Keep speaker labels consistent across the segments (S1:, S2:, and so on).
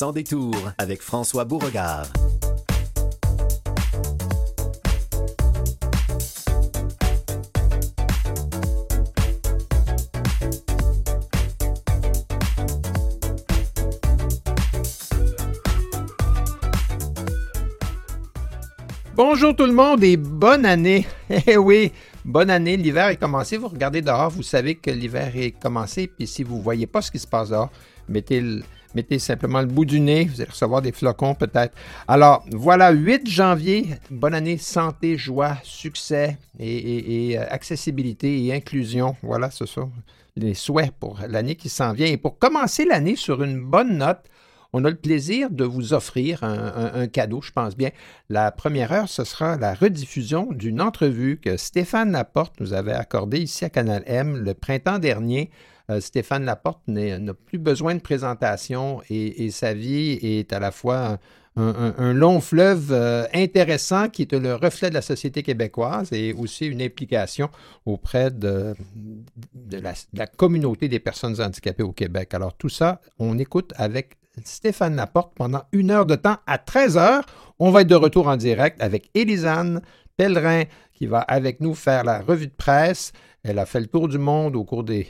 S1: Sans détour avec François Beauregard.
S2: Bonjour tout le monde et bonne année. Eh oui, bonne année. L'hiver est commencé. Vous regardez dehors, vous savez que l'hiver est commencé. Puis si vous ne voyez pas ce qui se passe dehors, mettez, simplement le bout du nez. Vous allez recevoir des flocons peut-être. Alors voilà, 8 janvier. Bonne année, santé, joie, succès et, euh, accessibilité et inclusion. Voilà, ce sont les souhaits pour l'année qui s'en vient. Et pour commencer l'année sur une bonne note, on a le plaisir de vous offrir un, cadeau, je pense bien. La première heure, ce sera la rediffusion d'une entrevue que Stéphane Laporte nous avait accordée ici à Canal M le printemps dernier. Euh, Stéphane Laporte n'a plus besoin de présentation et, sa vie est à la fois un, long fleuve euh, intéressant qui est le reflet de la société québécoise et aussi une implication auprès de, la, communauté des personnes handicapées au Québec. Alors tout ça, on écoute avec Stéphane Laporte pendant une heure de temps à 13 heures. On va être de retour en direct avec Élisane Pellerin qui va avec nous faire la revue de presse. Elle a fait le tour du monde au cours des,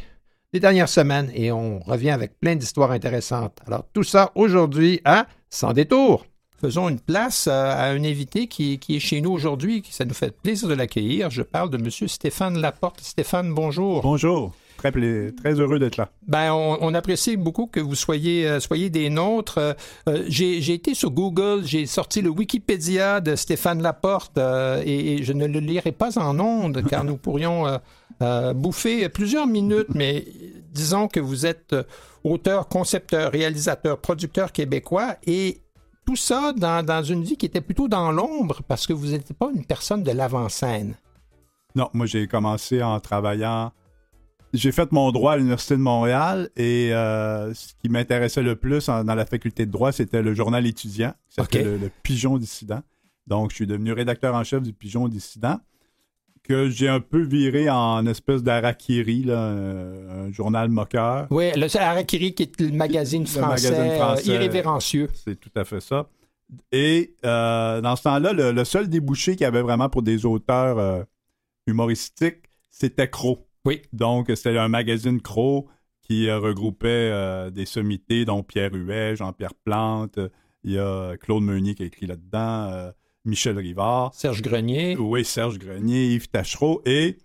S2: dernières semaines et on revient avec plein d'histoires intéressantes. Alors tout ça aujourd'hui à Sans détour. Faisons une place à un invité qui, qui est chez nous aujourd'hui. Ça nous fait plaisir de l'accueillir. Je parle de M. Stéphane Laporte. Stéphane, bonjour.
S3: Bonjour. Très, heureux d'être là.
S2: Ben, on, apprécie beaucoup que vous soyez, euh, soyez des nôtres. Euh, euh, j'ai été sur Google, j'ai sorti le Wikipédia de Stéphane Laporte et, je ne le lirai pas en ondes car nous pourrions bouffer plusieurs minutes, mais disons que vous êtes auteur, concepteur, réalisateur, producteur québécois et tout ça dans, dans une vie qui était plutôt dans l'ombre parce que vous n'étiez pas une personne de l'avant-scène.
S3: Non, moi j'ai commencé en travaillant j'ai fait mon droit à l'Université de Montréal et euh, ce qui m'intéressait le plus dans la faculté de droit, c'était le journal étudiant, c'était le, Pigeon dissident. Donc, je suis devenu rédacteur en chef du Pigeon dissident, que j'ai un peu viré en espèce d'Arakiri, un, journal moqueur.
S2: Oui, le Arakiri qui est le magazine français, euh, irrévérencieux.
S3: C'est tout à fait ça. Et euh, dans ce temps-là, le, seul débouché qu'il y avait vraiment pour des auteurs humoristiques, c'était Croc.
S2: Oui.
S3: Donc, c'était un magazine Crow qui euh, regroupait euh, des sommités, dont Pierre Huet, Jean-Pierre Plante, il y a Claude Meunier qui a écrit là-dedans, euh, Michel Rivard.
S2: Serge Grenier.
S3: Oui, Serge Grenier, Yves Tachereau. Et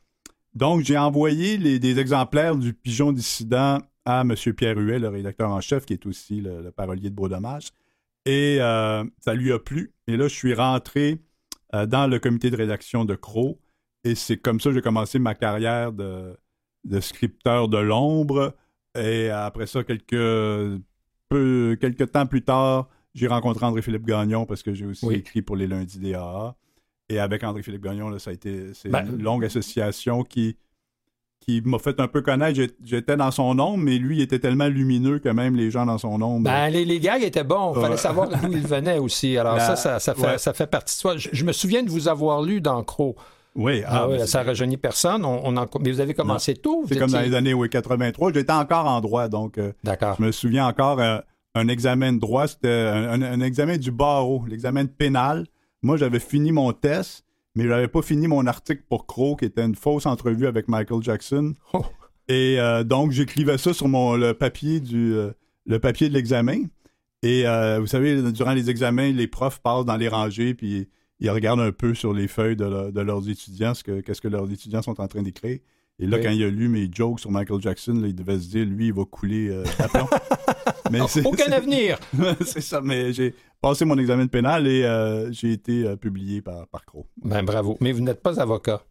S3: donc, j'ai envoyé des exemplaires du Pigeon dissident à M. Pierre Huet, le rédacteur en chef, qui est aussi le, parolier de Beau Dommage. Et ça lui a plu. Et là, je suis rentré dans le comité de rédaction de Crow. Et c'est comme ça que j'ai commencé ma carrière de, scripteur de l'ombre. Et après ça, quelques, peu, quelques temps plus tard, j'ai rencontré André-Philippe Gagnon parce que j'ai aussi écrit pour les lundis DAA. Et avec André-Philippe Gagnon, là, ça a été c'est ben, une longue association qui, qui m'a fait un peu connaître. J'étais dans son ombre, mais lui, il était tellement lumineux que même les gens dans son ombre.
S2: Ben, les, les gars étaient bons. Il fallait savoir d'où ils venaient aussi. Alors, ça, ça, fait, ça fait partie de soi. Je, me souviens de vous avoir lu dans Croc.
S3: Oui,
S2: ah, ah ça rajeunit personne. On, mais vous avez commencé tôt.
S3: C'est comme dans les années oui, 83. J'étais encore en droit, donc euh,
S2: D'accord.
S3: je me souviens encore euh, un examen de droit, c'était un, examen du barreau, l'examen de pénal. Moi, j'avais fini mon test, mais je n'avais pas fini mon article pour Crow, qui était une fausse entrevue avec Michael Jackson. Oh. Et euh, donc, j'écrivais ça sur mon le papier du le papier de l'examen. Et vous savez, durant les examens, les profs passent dans les rangées, puis ils regardent un peu sur les feuilles de, leurs étudiants, ce que, qu'est-ce que leurs étudiants sont en train d'écrire. Et là, quand il a lu mes jokes sur Michael Jackson, il devait se dire, lui, il va couler euh,
S2: mais Aucun avenir!
S3: c'est ça, mais j'ai passé mon examen de pénal et euh, j'ai été euh, publié par, par Crow.
S2: Ben bravo. Mais vous n'êtes pas avocat.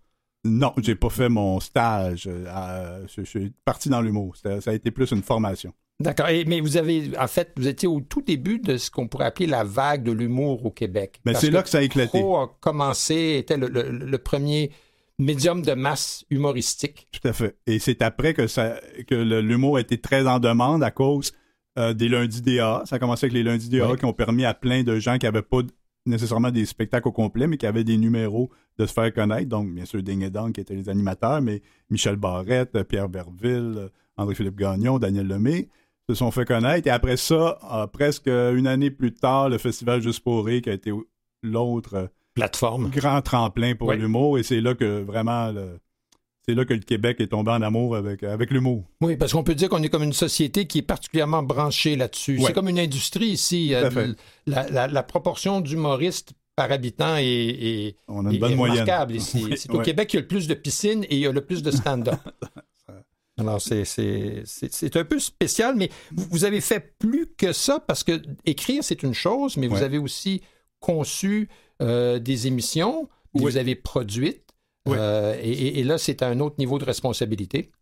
S3: Non, j'ai pas fait mon stage. je, suis parti dans l'humour. Ça a été plus une formation.
S2: D'accord. Mais vous avez, en fait, vous étiez au tout début de ce qu'on pourrait appeler la vague de l'humour au Québec.
S3: Mais ben, c'est là que ça a éclaté.
S2: Pro a commencé, était le, premier médium de masse humoristique.
S3: Tout à fait. Et c'est après que, ça, que l'humour a été très en demande à cause euh, des lundis DA. Ça a commencé avec les lundis DA qui ont permis à plein de gens qui n'avaient pas nécessairement des spectacles au complet, mais qui avaient des numéros de se faire connaître. Donc, bien sûr, Ding et Dong qui étaient les animateurs, mais Michel Barrette, Pierre Berville, André-Philippe Gagnon, Daniel Lemay se sont fait connaître. Et après ça, euh, presque une année plus tard, le Festival Juste pour rire qui a été l'autre euh,
S2: Plateforme.
S3: grand tremplin pour
S2: Oui.
S3: l'humour. Et c'est là que vraiment, le- c'est là que le Québec est tombé en amour avec, avec l'humour.
S2: Oui, parce qu'on peut dire qu'on est comme une société qui est particulièrement branchée là-dessus.
S3: Ouais.
S2: C'est comme une industrie ici. Euh. La, la- la proportion d'humoristes par habitant est, est-
S3: On a une bonne
S2: est
S3: moyenne.
S2: remarquable ici.
S3: Oui,
S2: c'est au
S3: ouais.
S2: Québec qu'il y a le plus de piscines et il y a le plus de stand-up. Alors, c'est- un peu spécial, mais vous, vous avez fait plus que ça parce que écrire, c'est une chose, mais vous avez aussi conçu euh, des émissions,
S3: Oui.
S2: vous avez produites.
S3: Oui.
S2: euh, et, là, c'est un autre niveau de responsabilité.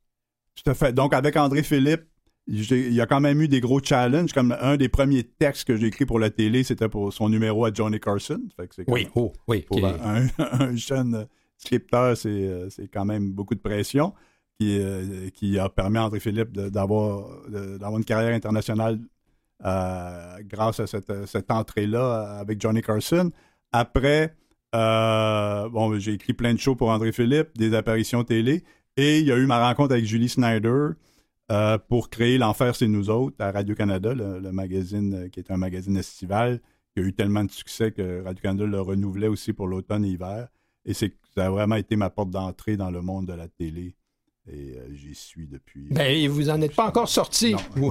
S3: Tout à fait. Donc, avec André Philippe, il y a quand même eu des gros challenges. Comme un des premiers textes que j'ai écrit pour la télé, c'était pour son numéro à Johnny Carson. Fait que même-
S2: oh, oui.
S3: pour un, un jeune scripteur, c'est, euh, c'est quand même beaucoup de pression qui, euh, qui a permis à André Philippe d'avoir, une carrière internationale euh, grâce à cette, entrée-là avec Johnny Carson. Après, euh, bon, j'ai écrit plein de shows pour André Philippe, des apparitions télé, et il y a eu ma rencontre avec Julie Snyder pour créer L'Enfer, c'est nous autres à Radio-Canada, le, le magazine qui est un magazine estival qui a eu tellement de succès que Radio-Canada le renouvelait aussi pour l'automne et l'hiver. Et ça a vraiment été ma porte d'entrée dans le monde de la télé. Et euh, j'y suis depuis.
S2: Ben, vous n'en êtes pas encore sorti. On,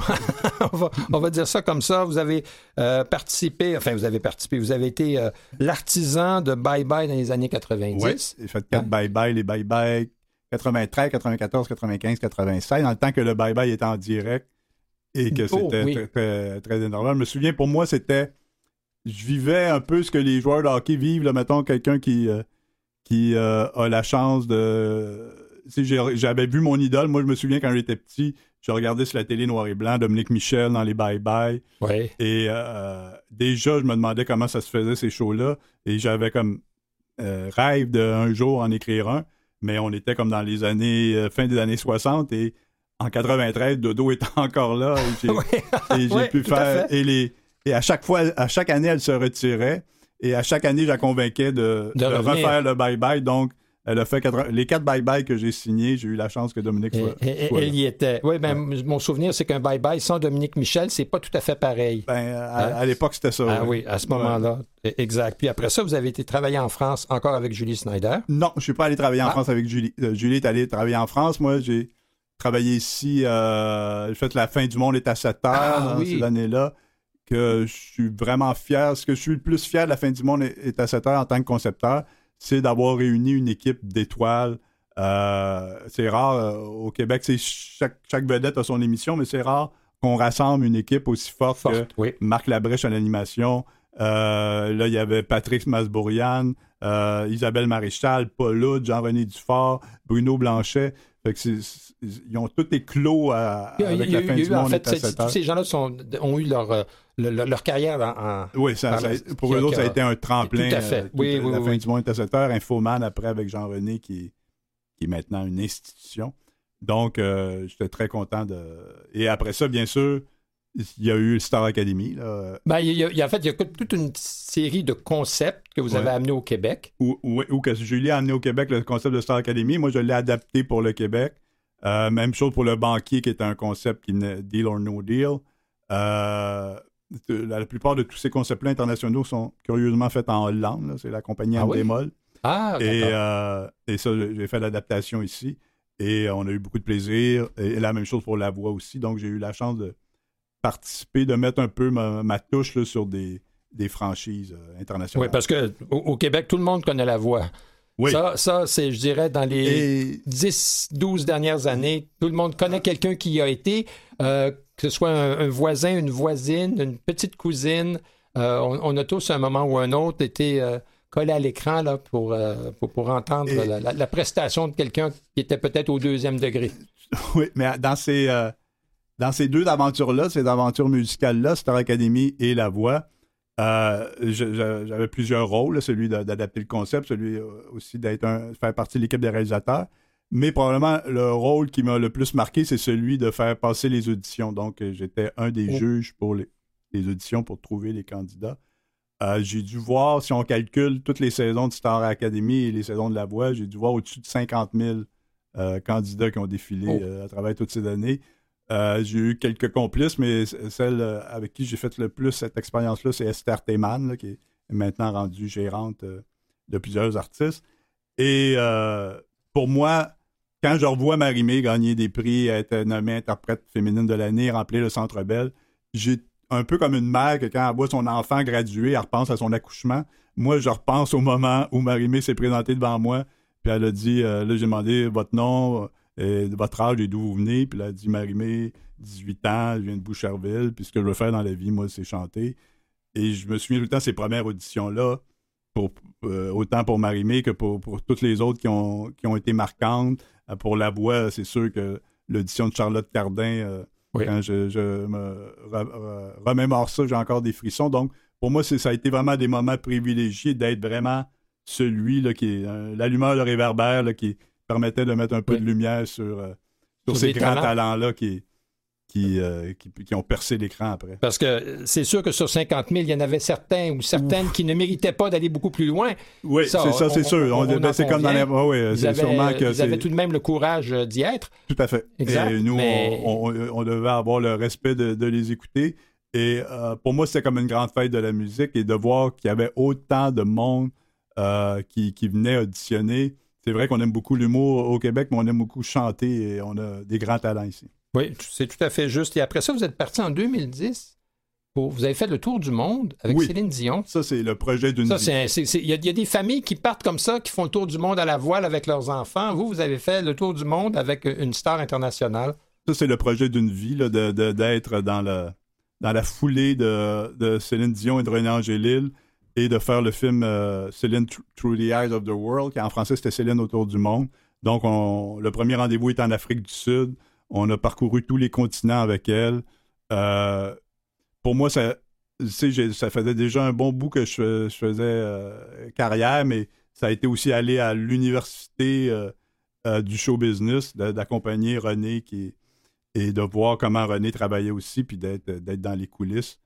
S2: va, on va dire ça comme ça. Vous avez euh, participé, enfin, vous avez participé, vous avez été euh, l'artisan de Bye Bye dans les années 90.
S3: Oui, j'ai fait quatre
S2: Hein?
S3: bye-bye, les bye-bye 93, 94, 95, 96, dans le temps que le bye-bye était en direct et que
S2: Oh,
S3: c'était
S2: oui.
S3: très, très, très énorme. Je me souviens, pour moi, c'était. Je vivais un peu ce que les joueurs de hockey vivent, là, mettons, quelqu'un qui, euh, qui euh, a la chance de. J'avais vu mon idole. Moi, je me souviens quand j'étais petit, je regardais sur la télé noir et blanc, Dominique Michel dans les bye-bye.
S2: Oui.
S3: Et euh, déjà, je me demandais comment ça se faisait, ces shows-là. Et j'avais comme euh, rêve d'un jour en écrire un. Mais on était comme dans les années, euh, fin des années 60. Et en 93, Dodo était encore là. Et j'ai
S2: Ouais,
S3: pu
S2: à
S3: faire. Et, les, et à chaque fois, à chaque année, elle se retirait. Et à chaque année, je la convainquais de,
S2: De
S3: refaire le bye-bye. Donc, elle a fait 80 les quatre bye-bye que j'ai signés. J'ai eu la chance que Dominique soit.
S2: et-
S3: soit là.
S2: elle y était. Oui, ben, mon souvenir, c'est qu'un Bye Bye sans Dominique Michel, c'est pas tout à fait pareil.
S3: Ben, à, à l'époque, c'était ça.
S2: Ah
S3: ouais.
S2: oui, à ce
S3: Ouais.
S2: moment-là. Exact. Puis après ça, vous avez été travailler en France encore avec Julie Snyder?
S3: Non, je suis pas allé travailler en
S2: Ah.
S3: France avec Julie. Euh, Julie est allée travailler en France. Moi, j'ai travaillé ici. Euh, j'ai fait La fin du monde est à 7 heures
S2: Ah, oui.
S3: ces années-là. Que je suis vraiment fier. Ce que je suis le plus fier de La fin du monde est, est à 7 heures en tant que concepteur, c'est d'avoir réuni une équipe d'étoiles. Euh, c'est rare euh, au Québec. C'est chaque, chaque vedette a son émission, mais c'est rare qu'on rassemble une équipe aussi forte, que
S2: Forte, oui.
S3: Marc Labrèche à l'animation. Euh, là, il y avait Patrick Masbourian, Isabelle Maréchal, Paul Hood, Jean-René Dufort, Bruno Blanchet. Fait que ils ont tous éclos à, avec la fin du
S2: eu, en
S3: monde
S2: fait,
S3: est à
S2: c'est-
S3: 7
S2: tous
S3: heures.
S2: ces gens-là ont eu leur, le- le- leur carrière en, en-
S3: Oui, ça, ça- pour eux autres, ça a
S2: a-
S3: été un tremplin.
S2: Tout à fait.
S3: euh,
S2: Oui, oui,
S3: la
S2: oui,
S3: fin du monde est à 7 heures. Infoman après avec Jean-René qui, qui est maintenant une institution. Donc, euh, j'étais très content de. Et après ça, bien sûr, il y a eu Star Academy. Là,
S2: Ben, il y a, il y a- en fait, il y a toute une série de concepts que vous
S3: Ouais.
S2: avez amenés au Québec.
S3: où- où que Julie a amené au Québec le concept de Star Academy. Moi, je l'ai adapté pour le Québec. Euh, même chose pour le banquier, qui est un concept qui n'est deal or no deal. Euh, la, plupart de tous ces concepts-là internationaux sont curieusement faits en Hollande. C'est la compagnie
S2: Ah oui?
S3: Endemol.
S2: Ah,
S3: Et, euh, et ça, j'ai fait l'adaptation ici. Et on a eu beaucoup de plaisir. Et, la même chose pour la voix aussi. Donc, j'ai eu la chance de participer, de mettre un peu ma, ma touche là, sur des, des franchises euh,
S2: oui,
S3: internationales.
S2: parce que au, au Québec, tout le monde connaît la voix.
S3: Oui.
S2: Ça, ça c'est, je dirais, dans les
S3: Et
S2: 10, 12 dernières années, tout le monde connaît quelqu'un qui y a été, euh, que ce soit un, un voisin, une voisine, une petite cousine. Euh, on, on a tous, à un moment ou un autre, été euh, collés à l'écran là, pour, euh, pour, pour entendre
S3: Et-
S2: la, la- la prestation de quelqu'un qui était peut-être au deuxième degré.
S3: Oui, mais dans ces, dans ces deux aventures-là, ces aventures musicales-là, Star Academy et La Voix, euh, j'avais plusieurs rôles, celui d'a- d'adapter le concept, celui euh, aussi d'être un, faire partie de l'équipe des réalisateurs. Mais probablement le rôle qui m'a le plus marqué, c'est celui de faire passer les auditions. Donc, euh, j'étais un des
S2: Oh.
S3: juges pour les, les auditions pour trouver les candidats. Euh, j'ai dû voir, si on calcule toutes les saisons de Star Academy et les saisons de La Voix, j'ai dû voir au-dessus de 50 000 euh, candidats qui ont défilé
S2: Oh.
S3: à travers toutes ces années. Euh, j'ai eu quelques complices, mais celle euh, avec qui j'ai fait le plus cette expérience-là, c'est Esther Théman, qui est maintenant rendue gérante euh, de plusieurs artistes. Et pour moi, quand je revois Marimé gagner des prix, être nommée interprète féminine de l'année, remplir le Centre Bell, j'ai un peu comme une mère que quand elle voit son enfant graduer, elle repense à son accouchement. Moi, je repense au moment où Marimé s'est présentée devant moi, puis elle a dit, là, j'ai demandé votre nom, euh, votre âge et d'où vous venez, puis elle a dit Marimé, 18 ans, je viens de Boucherville, puis ce que je veux faire dans la vie, moi, c'est chanter. Et je me souviens tout le temps de ces premières auditions-là, pour, euh, autant pour Marimé que pour, pour toutes les autres qui ont, qui ont été marquantes. Euh, pour la voix, c'est sûr que l'audition de Charlotte Cardin, euh,
S2: Oui.
S3: quand je, je me re- re- remémore ça, j'ai encore des frissons. Donc, pour moi, c'est- ça a été vraiment des moments privilégiés d'être vraiment celui là, qui est l'allumeur de réverbère là, qui permettait de mettre un peu
S2: Oui.
S3: de lumière sur, euh, sur
S2: Sur
S3: ces grands
S2: talents.
S3: talents-là qui, qui, euh, qui, qui ont percé l'écran après.
S2: Parce que c'est sûr que sur 50 000, il y en avait certains ou certaines qui ne méritaient pas d'aller beaucoup plus loin.
S3: Oui,
S2: Ça,
S3: c'est ça, c'est sûr.
S2: on-
S3: On- ben, c'est comme dans les. c'est
S2: avaient,
S3: sûrement que
S2: ils avaient tout de même le courage euh, d'y être.
S3: Tout à fait.
S2: Exact,
S3: Et nous,
S2: mais-
S3: on, on- on devait avoir le respect de, de les écouter. Et euh, pour moi, c'était comme une grande fête de la musique et de voir qu'il y avait autant de monde euh, qui, qui venait auditionner. C'est vrai qu'on aime beaucoup l'humour au Québec, mais on aime beaucoup chanter et on a des grands talents ici.
S2: Oui, c'est tout à fait juste. Et après ça, vous êtes parti en 2010. Pour, vous avez fait le tour du monde avec
S3: Oui.
S2: Céline Dion.
S3: Ça, c'est le projet d'une vie.
S2: il y, a- il y a des familles qui partent comme ça, qui font le tour du monde à la voile avec leurs enfants. Vous, vous avez fait le tour du monde avec une star internationale.
S3: Ça, c'est le projet d'une vie, de- de- d'être dans, le, dans la foulée de, de Céline Dion et de René Angélil et de faire le film euh, Céline Thr- Through the Eyes of the World, qui en français, c'était Céline autour du monde. Donc, on- le premier rendez-vous est en Afrique du Sud. On a parcouru tous les continents avec elle. Euh, pour moi, ça, ça faisait déjà un bon bout que je, fais- je faisais euh, carrière, mais ça a été aussi aller à l'université du show business, d'accompagner René qui, et de voir comment René travaillait aussi, puis d'être dans les coulisses.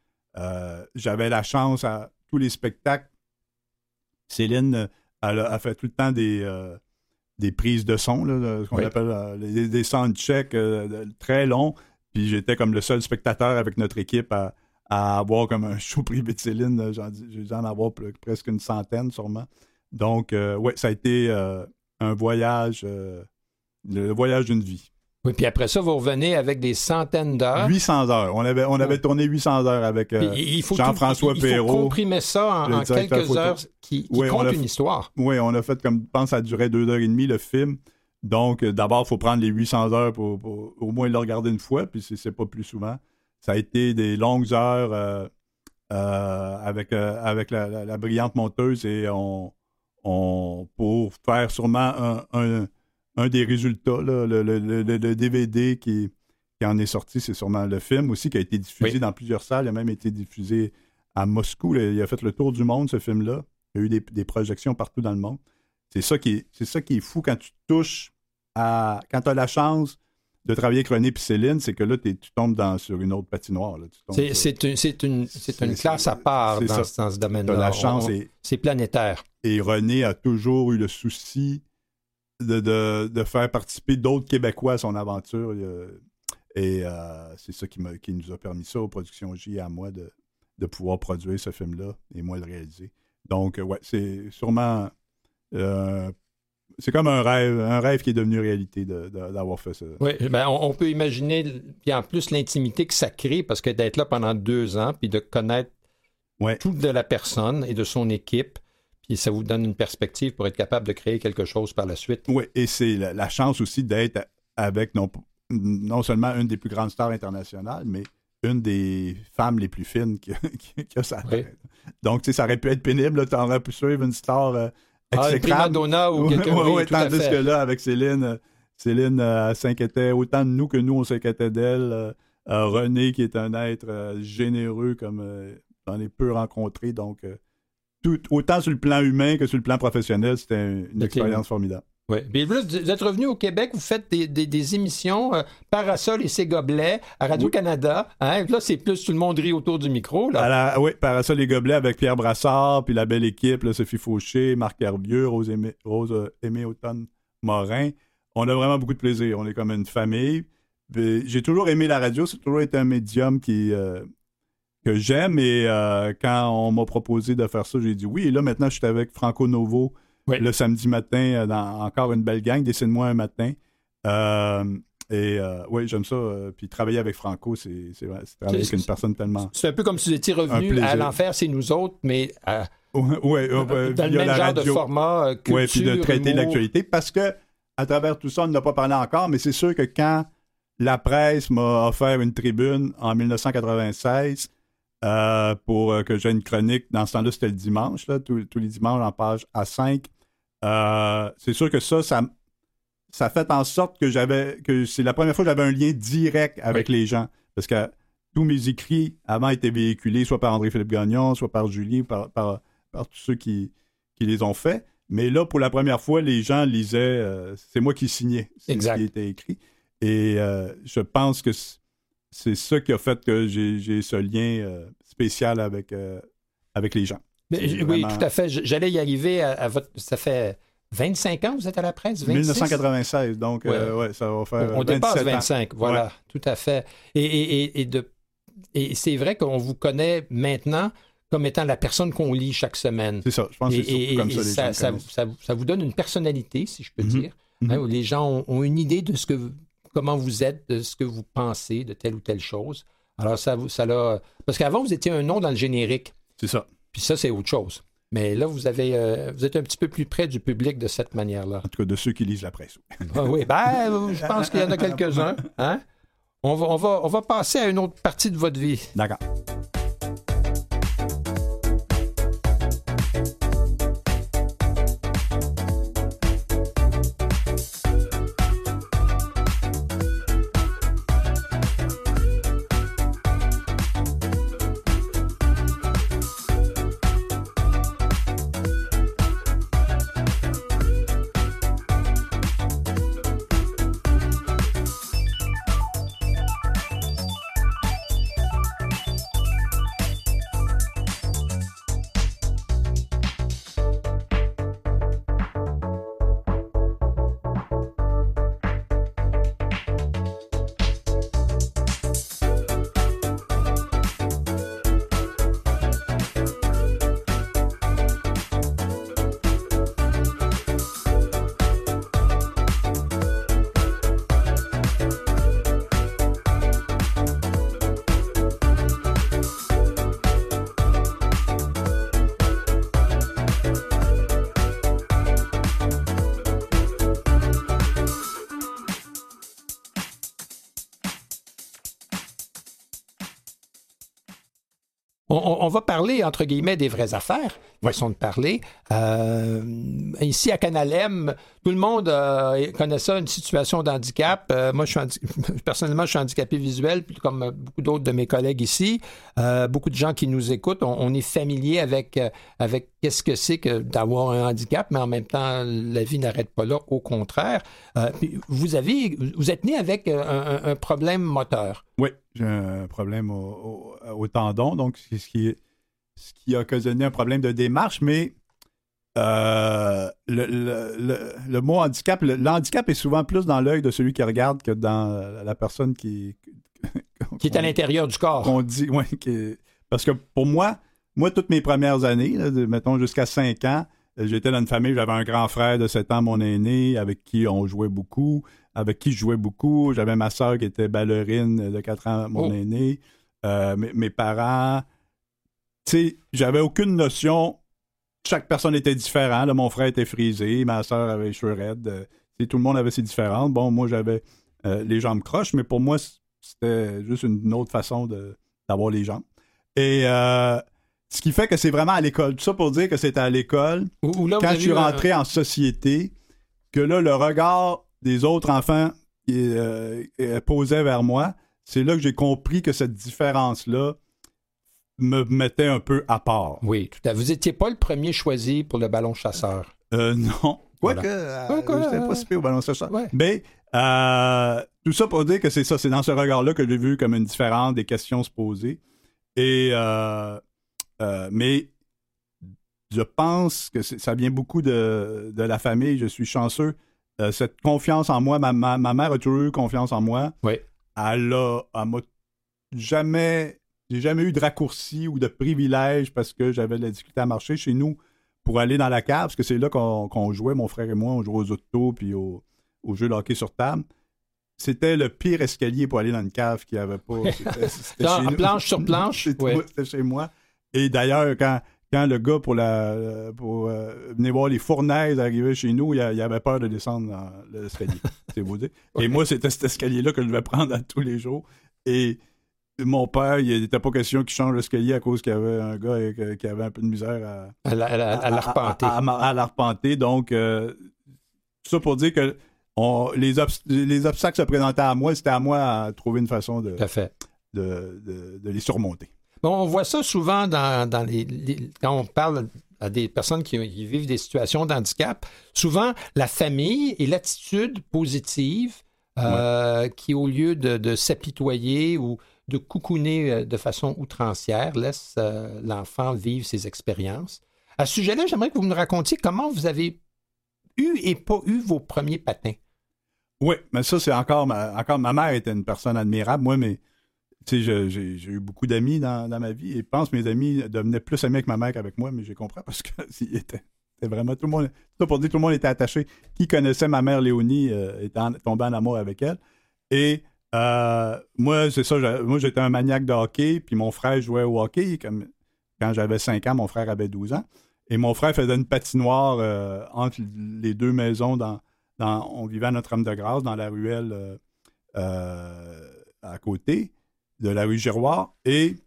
S3: J'avais la chance à tous les spectacles. Céline, euh, elle a, fait tout le temps des, euh, des prises de son, là, ce qu'on
S2: Oui.
S3: appelle euh, des, des soundchecks euh, très longs. Puis j'étais comme le seul spectateur avec notre équipe à, à avoir comme un show privé de Céline. J'ai dû en avoir pre- presque une centaine sûrement. Donc, ouais, ça a été un voyage, le voyage d'une vie.
S2: Oui, puis après ça, vous revenez avec des centaines d'heures.
S3: 800 heures. On avait, on avait tourné 800 heures avec euh, Jean-François
S2: tout- il- il faut
S3: Perrault.
S2: comprimer ça en, quelques
S3: photo.
S2: heures qui, qui
S3: Oui, on
S2: compte une histoire.
S3: Oui, on a fait comme, je pense, ça durait deux heures et demie le film. Donc, euh, d'abord, il faut prendre les 800 heures pour, pour au moins le regarder une fois, puis c'est c'est pas plus souvent. Ça a été des longues heures euh, euh, avec, euh, avec la, la- la brillante monteuse et on, on pour faire sûrement un, un- un des résultats, là, le, le- le- le- le DVD qui, qui en est sorti, c'est sûrement le film aussi qui a été diffusé
S2: Oui.
S3: dans plusieurs salles. Il a même été diffusé à Moscou. là. Il a fait le tour du monde, ce film-là. Il y a eu des, des projections partout dans le monde. C'est ça qui est, c'est ça qui est fou quand tu touches à. Quand tu as la chance de travailler avec René et Céline, c'est que là, tu tombes dans, sur une autre patinoire. là. Tu tombes
S2: C'est
S3: sur-
S2: c'est une, c'est une, c'est une
S3: C'est-
S2: classe à part dans, ce
S3: t'as
S2: domaine-là.
S3: la chance
S2: On-
S3: et,
S2: C'est planétaire.
S3: et René a toujours eu le souci de, de- de faire participer d'autres Québécois à son aventure. Et euh, c'est ça qui, qui nous a permis ça aux productions J et à moi de, de pouvoir produire ce film-là et moi le réaliser. Donc, ouais, c'est sûrement. euh, c'est comme un rêve, un rêve qui est devenu réalité de- de- d'avoir fait ça.
S2: Oui, ben, on, on peut imaginer, puis en plus, l'intimité que ça crée, parce que d'être là pendant deux ans, puis de connaître
S3: Ouais.
S2: tout de la personne et de son équipe, puis ça vous donne une perspective pour être capable de créer quelque chose par la suite.
S3: Oui, et c'est la, la chance aussi d'être avec non, non seulement une des plus grandes stars internationales, mais une des femmes les plus fines que, que, ça
S2: Oui.
S3: Donc, tu sais, ça aurait pu être pénible. Tu aurais pu suivre une star euh,
S2: Ah, une
S3: exécrable.
S2: ou quelqu'un oui, à
S3: tandis que là, avec Céline, euh, Céline euh, s'inquiétait autant de nous que nous, on s'inquiétait d'elle. Euh, René, qui est un être généreux comme j'en ai peu rencontré. Donc, tout, autant sur le plan humain que sur le plan professionnel, c'était une, expérience formidable.
S2: Oui. Puis là, vous êtes revenu au Québec, vous faites des, des- des émissions euh, Parasol et ses gobelets à Radio-Canada. Hein? Là, c'est plus tout le monde rit autour du micro. Là.
S3: À la- oui, Parasol les Gobelets avec Pierre Brassard, puis la belle équipe, là, Sophie Fauché, Marc Herbieux, Rose Aimé, Rose, euh, Aimé Automne Morin. On a vraiment beaucoup de plaisir. On est comme une famille. j'ai toujours aimé la radio, c'est toujours été un médium qui, euh, que j'aime. Et euh, quand on m'a proposé de faire ça, j'ai dit oui. Et là, maintenant, je suis avec Franco Novo
S2: Oui.
S3: le samedi matin euh, dans encore une belle gang. Dessine-moi un matin. Euh, et euh, oui, j'aime ça. puis travailler avec Franco, c'est c'est vrai, c'est travailler avec une personne tellement.
S2: C'est un peu comme si vous étiez revenu à l'enfer, c'est nous autres, mais euh,
S3: Ouais, ouais, ouais,
S2: dans le
S3: via
S2: même
S3: la
S2: genre de format, culture,
S3: Oui, puis de traiter l'actualité. Parce que, à travers tout ça, on n'a pas parlé encore, mais c'est sûr que quand la presse m'a offert une tribune en 1996 euh, pour euh, que j'ai une chronique, dans ce temps-là, c'était le dimanche, là, tous, tous les dimanches en page A5, euh, c'est sûr que ça, ça, ça fait en sorte que j'avais, que c'est la première fois que j'avais un lien direct avec les gens. Parce que tous mes écrits avant étaient véhiculés soit par André-Philippe Gagnon, soit par Julie, par, par, par tous ceux qui, qui les ont faits. Mais là, pour la première fois, les gens lisaient, euh, c'est moi qui signais ce qui était écrit. Et euh, je pense que c'est ça qui a fait que j'ai ce lien euh, spécial avec, euh, avec les gens.
S2: Mais, oui, tout à fait. J'allais y arriver à, à votre. Ça fait 25 ans que vous êtes à la presse? 26?
S3: 1996, donc euh, ouais, ça va faire
S2: On, on dépasse
S3: 27 ans.
S2: 25, voilà, tout à fait. Et, et- et- et de, et c'est vrai qu'on vous connaît maintenant comme étant la personne qu'on lit chaque semaine.
S3: C'est ça, je pense
S2: Et,
S3: que c'est comme ça les
S2: ça,
S3: gens
S2: ça-
S3: connaissent.
S2: ça- ça vous donne une personnalité, si je peux
S3: Mhm.
S2: dire, hein, où les gens ont, ont une idée de ce que comment vous êtes, de ce que vous pensez de telle ou telle chose. Alors ça vous ça l'a parce qu'avant vous étiez un nom dans le générique,
S3: C'est ça.
S2: puis ça c'est autre chose. Mais là vous avez euh, vous êtes un petit peu plus près du public de cette manière-là.
S3: En tout cas, de ceux qui lisent la presse.
S2: Ah oui, ben, euh, je pense qu'il y en a quelques-uns. Hein? On, va, on, va, on va passer à une autre partie de votre vie.
S3: D'accord.
S2: Va parler, entre guillemets, des vraies affaires, façon de parler. Euh, ici, à Canalem, tout le monde euh, connaît ça, une situation d'handicap. Euh, moi, personnellement, je suis handicapé visuel, comme beaucoup d'autres de mes collègues ici. Euh, beaucoup de gens qui nous écoutent, on, est familier avec, avec qu'est-ce que c'est que d'avoir un handicap, mais en même temps, la vie n'arrête pas là, au contraire. Vous, avez, vous êtes né avec un, problème moteur.
S3: Oui, j'ai un problème au, tendon, donc c'est ce qui, ce qui a occasionné un problème de démarche, mais euh, le, le- le- le mot handicap, le, le handicap est souvent plus dans l'œil de celui qui regarde que dans la, personne qui...
S2: Qui est à l'intérieur du corps.
S3: dit, ouais, qui- parce que pour moi, moi, toutes mes premières années, là, de- mettons jusqu'à 5 ans, j'étais dans une famille, j'avais un grand frère de 7 ans, mon aîné, avec qui on jouait beaucoup, avec qui je jouais beaucoup. J'avais ma soeur qui était ballerine de 4 ans, mon
S2: Oh.
S3: aîné. Euh, mes, mes parents, tu sais, j'avais aucune notion. Chaque personne était différente. Mon frère était frisé, ma soeur avait les cheveux raides. euh, tout le monde avait ses différentes. Bon, moi, j'avais euh, les jambes croches, mais pour moi, c'était juste une autre façon d'avoir les jambes. Et euh, ce qui fait que c'est vraiment à l'école. Tout ça pour dire que c'était à l'école, quand je suis rentré en société, que là, le regard des autres enfants posait vers moi, c'est là que j'ai compris que cette différence-là me mettait un peu à part.
S2: Oui, tout à fait. Vous n'étiez pas le premier choisi pour le ballon chasseur.
S3: Euh, non.
S2: Voilà.
S3: Quoique, euh,
S2: Quoique,
S3: j'étais
S2: euh,
S3: pas si pire au ballon chasseur.
S2: ouais.
S3: Mais euh, tout ça pour dire que c'est ça, c'est dans ce regard-là que j'ai vu comme une différence des questions se poser. Et euh, euh, mais je pense que c'est- ça vient beaucoup de, de la famille. Je suis chanceux. Euh, cette confiance en moi, ma, ma- ma mère a toujours eu confiance en moi.
S2: Oui.
S3: elle a, elle m'a jamais, j'ai jamais eu de raccourci ou de privilège parce que j'avais de la difficulté à marcher chez nous pour aller dans la cave, parce que c'est là qu'on jouait, mon frère et moi, on jouait aux autos puis au, au jeu de hockey sur table. C'était le pire escalier pour aller dans une cave qu'il n'y avait pas. C'était- nous.
S2: planche sur planche,
S3: C'était
S2: ouais.
S3: chez moi. Et d'ailleurs, quand, quand le gars pour, la, pour euh, venir voir les fournaises arriver chez nous, il, avait peur de descendre dans l'escalier. c'est dire. Et moi, c'était cet escalier-là que je devais prendre à tous les jours. Et mon père, il n'était pas question qu'il change l'escalier à cause qu'il y avait un gars qui avait un peu de misère à,
S2: À la- à la- à l'arpenter.
S3: à, à-. Donc, euh, tout ça pour dire que on- les, obs- les obstacles se présentaient à moi, c'était à moi à trouver une façon de,
S2: fait.
S3: de, de- de les surmonter.
S2: Bon, on voit ça souvent dans, dans les, les- quand on parle à des personnes qui, qui vivent des situations d'handicap. Souvent, la famille et l'attitude positive euh, qui, au lieu de, de s'apitoyer ou de coucouner euh, de façon outrancière, laisse euh, l'enfant vivre ses expériences. À ce sujet-là, j'aimerais que vous me racontiez comment vous avez eu et pas eu vos premiers patins.
S3: Oui, mais ça, c'est encore ma, encore ma mère était une personne admirable. Moi, mais tu sais, j'ai eu beaucoup d'amis dans, ma vie et je pense que mes amis devenaient plus amis avec ma mère qu'avec moi, mais j'ai compris parce que c'était vraiment tout le monde. Ça pour dire tout le monde était attaché. Qui connaissait ma mère Léonie euh, était en- tombé en amour avec elle. Et euh, moi, c'est ça, moi j'étais un maniaque de hockey, puis mon frère jouait au hockey. Quand j'avais 5 ans, mon frère avait 12 ans. Et mon frère faisait une patinoire euh, entre les deux maisons dans, on vivait à Notre-Dame-de-Grâce, dans la ruelle euh, à côté de la rue Giroir. Et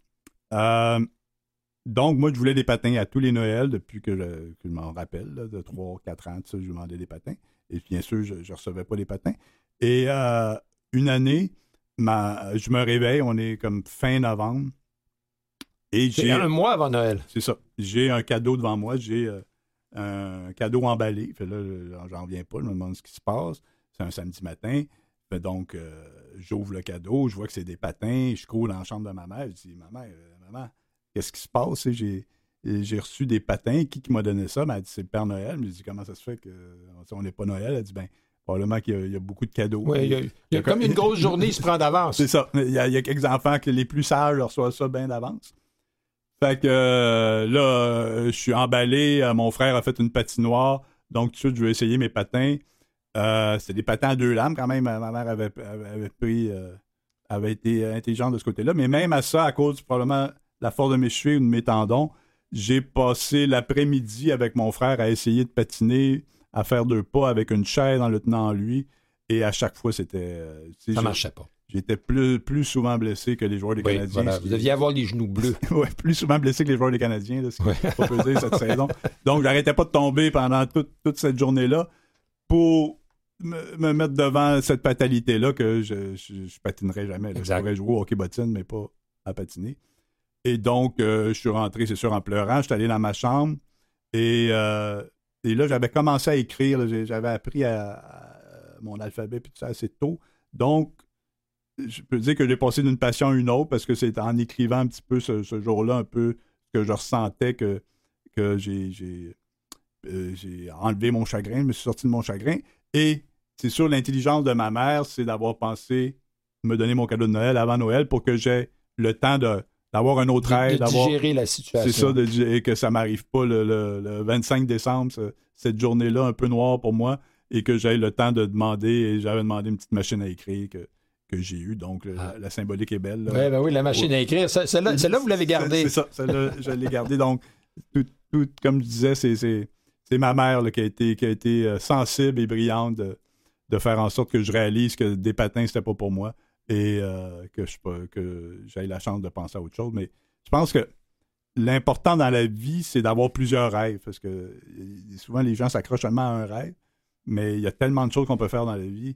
S3: donc, moi, je voulais des patins à tous les Noëls depuis que je, m'en rappelle, de 3-4 ans, tout ça, je demandais des patins. Et bien sûr, je ne recevais pas des patins. Et une année, ma, je me réveille, on est comme fin novembre. Et
S2: C'est
S3: j'ai
S2: un mois avant Noël.
S3: c'est ça. J'ai un cadeau devant moi. J'ai euh, un cadeau emballé. Fait là, j'en reviens pas. Je me demande ce qui se passe. C'est un samedi matin. Fait donc, euh, j'ouvre le cadeau. Je vois que c'est des patins. Je cours dans la chambre de ma mère. Je dis, maman, euh, maman, qu'est-ce qui se passe? J'ai, j'ai reçu des patins. Qui, qui m'a donné ça? Ben, elle dit, c'est le Père Noël. Je dis, comment ça se fait que on n'est pas Noël? Elle dit, ben, probablement qu'il y a, il y a beaucoup de cadeaux.
S2: Ouais, il y a, il y a comme une grosse journée, il se prend d'avance.
S3: C'est ça. Il y, a, il y a quelques enfants que les plus sages reçoivent ça bien d'avance. Fait que euh, là, euh, je suis emballé. Euh, mon frère a fait une patinoire. Donc, tout de suite, je vais essayer mes patins. Euh, c'est des patins à deux lames quand même. Ma mère avait, pris, euh, avait été intelligente de ce côté-là. Mais même à ça, à cause probablement de la force de mes chevilles ou de mes tendons, j'ai passé l'après-midi avec mon frère à essayer de patiner, à faire deux pas avec une chaise en le tenant en lui. Et à chaque fois, c'était. euh,
S2: Ça marchait pas.
S3: J'étais plus, plus souvent blessé que les joueurs des
S2: Oui,
S3: Canadiens.
S2: voilà. Vous deviez avoir les genoux bleus.
S3: Ouais, plus souvent blessé que les joueurs des Canadiens, là, ce
S2: Ouais.
S3: pas cette saison. Donc, j'arrêtais pas de tomber pendant toute, toute cette journée-là pour me, me mettre devant cette fatalité-là que je, je, je patinerai jamais. là. Je pourrais jouer au hockey bottine, mais pas à patiner. Et donc, euh, je suis rentré, c'est sûr, en pleurant. Je suis allé dans ma chambre et, euh, et là, j'avais commencé à écrire. J'avais appris mon alphabet puis tout ça assez tôt. Donc, je peux dire que j'ai passé d'une passion à une autre parce que c'est en écrivant un petit peu ce, jour-là, un peu que je ressentais que, que euh, j'ai enlevé mon chagrin, je me suis sorti de mon chagrin. Et c'est sûr, l'intelligence de ma mère, c'est d'avoir pensé me donner mon cadeau de Noël avant Noël pour que j'ai le temps de, d'avoir un autre
S2: De,
S3: aide,
S2: de
S3: d'avoir.
S2: digérer la situation.
S3: C'est ça, de, et que ça m'arrive pas le, le- le 25 décembre, ce- cette journée-là un peu noire pour moi, et que j'ai le temps de demander, et j'avais demandé une petite machine à écrire que, que j'ai eue, donc le-
S2: Ah.
S3: la, symbolique est belle. là.
S2: Oui, ben oui, la machine à écrire. Celle-là, vous l'avez gardée.
S3: C'est ça, celle-là, je l'ai gardée. Donc, tout, tout- comme je disais, c'est, ma mère là, qui a été, qui a été euh, sensible et brillante de, de faire en sorte que je réalise que des patins, c'était pas pour moi et euh, que je pas- que j'ai la chance de penser à autre chose. Mais je pense que l'important dans la vie, c'est d'avoir plusieurs rêves. Parce que euh, souvent, les gens s'accrochent seulement à un rêve, mais il y a tellement de choses qu'on peut faire dans la vie.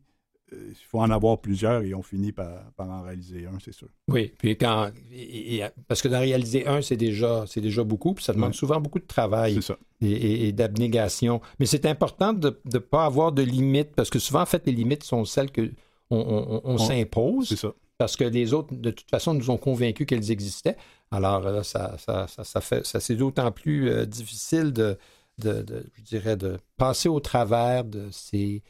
S3: euh, Il faut en avoir plusieurs et on finit par, par en réaliser un, c'est sûr.
S2: Oui, puis quand. et- et- parce que d'en réaliser un, c'est déjà, c'est déjà beaucoup, puis ça demande
S3: Ouais.
S2: souvent beaucoup de travail
S3: ça.
S2: et, et- et d'abnégation. Mais c'est important de ne pas avoir de limites, parce que souvent, en fait, les limites sont celles que on, on- on
S3: C'est
S2: s'impose, parce que les autres, de toute façon, nous ont convaincus qu'elles existaient. Alors là, ça, ça, ça, ça fait, ça c'est d'autant plus euh, difficile de, de, de- je dirais, de passer au travers de ces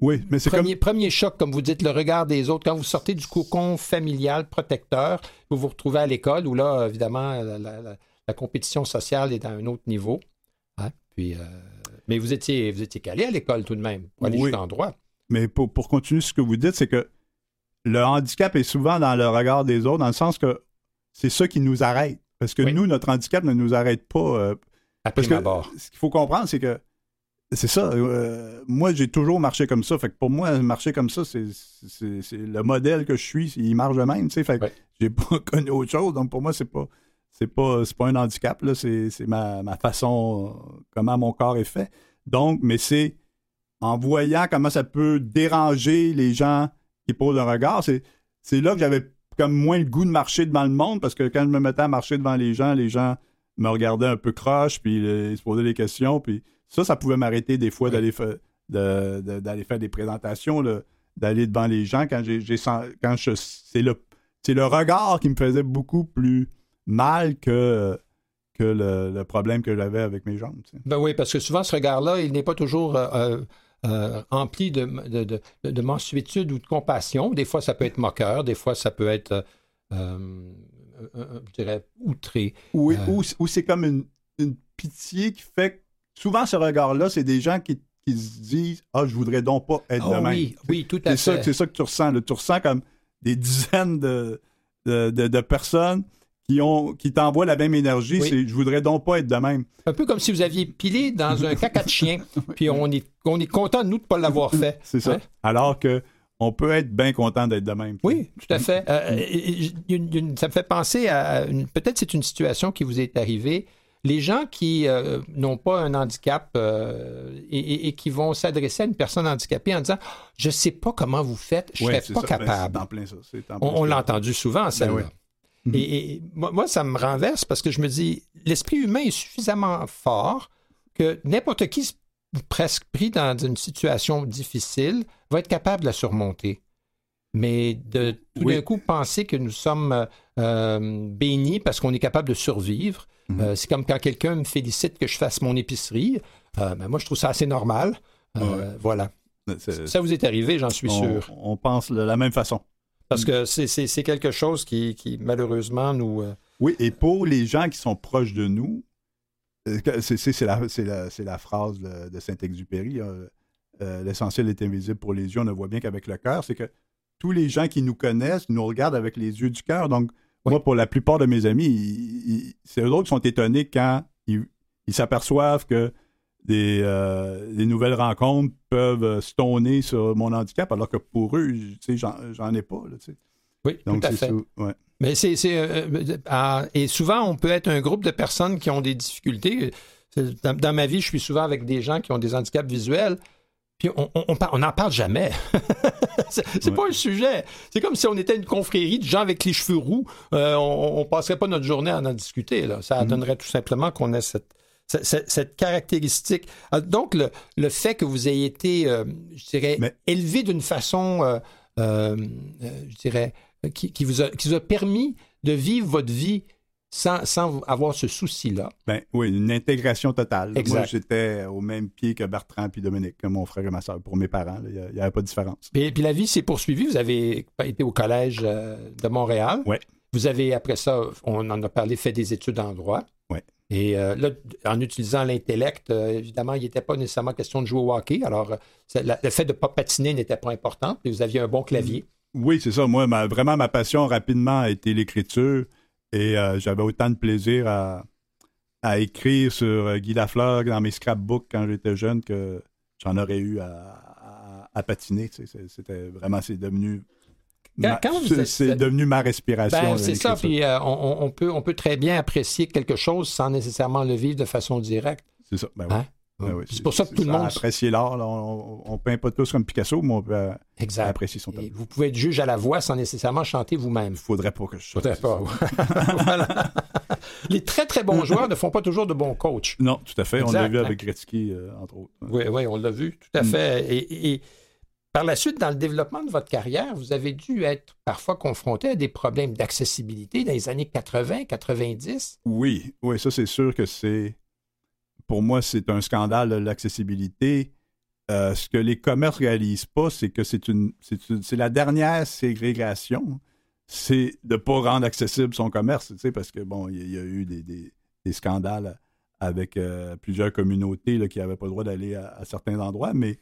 S3: Oui, mais c'est comme.
S2: Premier, premier choc, comme vous dites, le regard des autres. Quand vous sortez du cocon familial protecteur, vous vous retrouvez à l'école où là, évidemment, la, la- la compétition sociale est à un autre niveau. Hein? Puis, euh, mais vous étiez, vous étiez calé à l'école tout de même, pour aller
S3: Oui.
S2: droit.
S3: Mais pour, pour continuer ce que vous dites, c'est que le handicap est souvent dans le regard des autres, dans le sens que c'est ça qui nous arrête. Parce que
S2: Oui.
S3: nous, notre handicap ne nous arrête pas. euh,
S2: À
S3: parce que ce qu'il faut comprendre, c'est que c'est ça. euh, moi, j'ai toujours marché comme ça. Fait que pour moi, marcher comme ça, c'est, le modèle que je suis. Il marche de même. Fait que j'ai pas connu autre chose. Donc pour moi, c'est pas. C'est pas, pas un handicap. C'est, ma, ma façon, comment mon corps est fait. Donc, mais c'est en voyant comment ça peut déranger les gens qui posent un regard, c'est, là que j'avais comme moins le goût de marcher devant le monde parce que quand je me mettais à marcher devant les gens, les gens me regardaient un peu croche, puis euh, ils se posaient des questions, puis ça, ça pouvait m'arrêter des fois d'aller, fa- de- faire des présentations, d'aller devant les gens quand j'ai, quand je, c'est le, c'est le regard qui me faisait beaucoup plus mal que, que le, le problème que j'avais avec mes jambes. tu sais.
S2: Ben oui, parce que souvent, ce regard-là, il n'est pas toujours euh, euh, rempli de, de, de, de mansuétude ou de compassion. Des fois, ça peut être moqueur, des fois, ça peut être, euh, euh, je dirais, outré.
S3: Oui, ou, ou c'est comme une, une pitié qui fait que souvent ce regard-là, c'est des gens qui, qui se disent Ah, je voudrais donc pas être
S2: Oh
S3: de même.
S2: oui, oui, tout à fait.
S3: c'est ça que tu ressens. là. Tu ressens comme des dizaines de personnes qui, ont, qui t'envoient la même énergie.
S2: Oui.
S3: C'est je voudrais donc pas être de même.
S2: Un peu comme si vous aviez pilé dans un caca de chien, puis on est, on est content, nous, de ne pas l'avoir fait.
S3: C'est ça.
S2: Hein?
S3: Alors que on peut être bien content d'être de même.
S2: Oui, tout à fait. Euh, une- une- ça me fait penser à une- peut-être c'est une situation qui vous est arrivée. Les gens qui euh, n'ont pas un handicap euh, et, et- et qui vont s'adresser à une personne handicapée en disant Je sais pas comment vous faites, je
S3: Ouais,
S2: serais pas
S3: ça. Ben,
S2: capable. On, l'a entendu souvent, celle-là.
S3: ouais. Mhm.
S2: Et, et moi, moi, ça me renverse parce que je me dis, l'esprit humain est suffisamment fort que n'importe qui, presque pris dans une situation difficile, va être capable de la surmonter. Mais de tout
S3: Oui.
S2: d'un coup penser que nous sommes euh, euh, bénis parce qu'on est capable de survivre,
S3: Mhm.
S2: euh, c'est comme quand quelqu'un me félicite que je fasse mon épicerie. Euh, ben moi, je trouve ça assez normal. Voilà. Ça vous est arrivé, j'en suis
S3: on,
S2: sûr.
S3: on pense de la même façon.
S2: Parce que c'est- quelque chose qui, qui, malheureusement, nous. euh,
S3: Oui, et pour les gens qui sont proches de nous, euh, c'est la, la- la phrase de, de Saint-Exupéry, euh, euh, l'essentiel est invisible pour les yeux, on ne voit bien qu'avec le cœur, c'est que tous les gens qui nous connaissent nous regardent avec les yeux du cœur. Donc,
S2: Oui.
S3: moi, pour la plupart de mes amis, c'est eux autres qui sont étonnés quand ils ils s'aperçoivent que des, euh, des nouvelles rencontres peuvent stoner sur mon handicap, alors que pour eux, j'en ai pas. là.
S2: Oui,
S3: Donc,
S2: tout à fait.
S3: ouais.
S2: Mais c'est. euh, euh, et souvent, on peut être un groupe de personnes qui ont des difficultés. Dans, dans ma vie, je suis souvent avec des gens qui ont des handicaps visuels. Puis on on- on par- on n'en parle jamais. c'est
S3: Ouais.
S2: pas un sujet. C'est comme si on était une confrérie de gens avec les cheveux roux. Euh, on, on passerait pas notre journée à en discuter. Là. Ça
S3: Mhm.
S2: donnerait tout simplement qu'on ait cette, cette, caractéristique. Ah, Donc, le, le fait que vous ayez été, euh, je dirais,
S3: Mais-
S2: élevé d'une façon, euh, euh, euh, je dirais, qui, qui vous a, qui vous a permis de vivre votre vie sans, sans avoir ce souci-là.
S3: Ben oui, une intégration totale.
S2: Exact.
S3: Moi, j'étais au même pied que Bertrand puis Dominique, que mon frère et ma soeur, pour mes parents. Il n'y avait pas de différence.
S2: Puis, puis la vie s'est poursuivie. Vous avez été au collège euh, de Montréal.
S3: Ouais.
S2: Vous avez, après ça, on en a parlé, fait des études en droit.
S3: Ouais.
S2: Et euh, là, en utilisant l'intellect, euh, évidemment, il n'était pas nécessairement question de jouer au hockey. Alors, euh, le fait de ne pas patiner n'était pas important. Puis vous aviez un bon clavier.
S3: Oui, c'est ça. Moi, vraiment, ma passion rapidement a été l'écriture et j'avais autant de plaisir à, à écrire sur Guy Lafleur dans mes scrapbooks quand j'étais jeune que j'en aurais eu à, patiner. C'était vraiment, c'est devenu. Ma- c'est
S2: êtes-
S3: devenu ma respiration.
S2: Ben, c'est ça. Puis euh, on, peut, on peut très bien apprécier quelque chose sans nécessairement le vivre de façon directe.
S3: C'est ça. Ben oui.
S2: Hein?
S3: Ben oui,
S2: c'est pour ça que tout le monde.
S3: Apprécier l'art. On, on peint pas tous comme Picasso, mais on peut euh,
S2: Exact.
S3: apprécier son talent.
S2: vous pouvez être juge à la voix sans nécessairement chanter vous-même.
S3: Il faudrait pas que je
S2: Faudrait
S3: c'est
S2: pas. Voilà. Les très très bons joueurs ne font pas toujours de bons coachs.
S3: Non, tout à fait. on l'a vu avec Gretzky, euh, entre autres.
S2: Oui, oui, on l'a vu, tout à
S3: Mm.
S2: fait. Et, et par la suite, dans le développement de votre carrière, vous avez dû être parfois confronté à des problèmes d'accessibilité dans les années 80, 90.
S3: Oui, oui, ça c'est sûr que c'est. Pour moi, c'est un scandale, l'accessibilité. euh, ce que les commerces réalisent pas, c'est que c'est une, c'est la dernière ségrégation, c'est de ne pas rendre accessible son commerce, tu sais, parce que bon, il y, a- eu des, scandales avec euh, plusieurs communautés qui n'avaient pas le droit d'aller à, à certains endroits, mais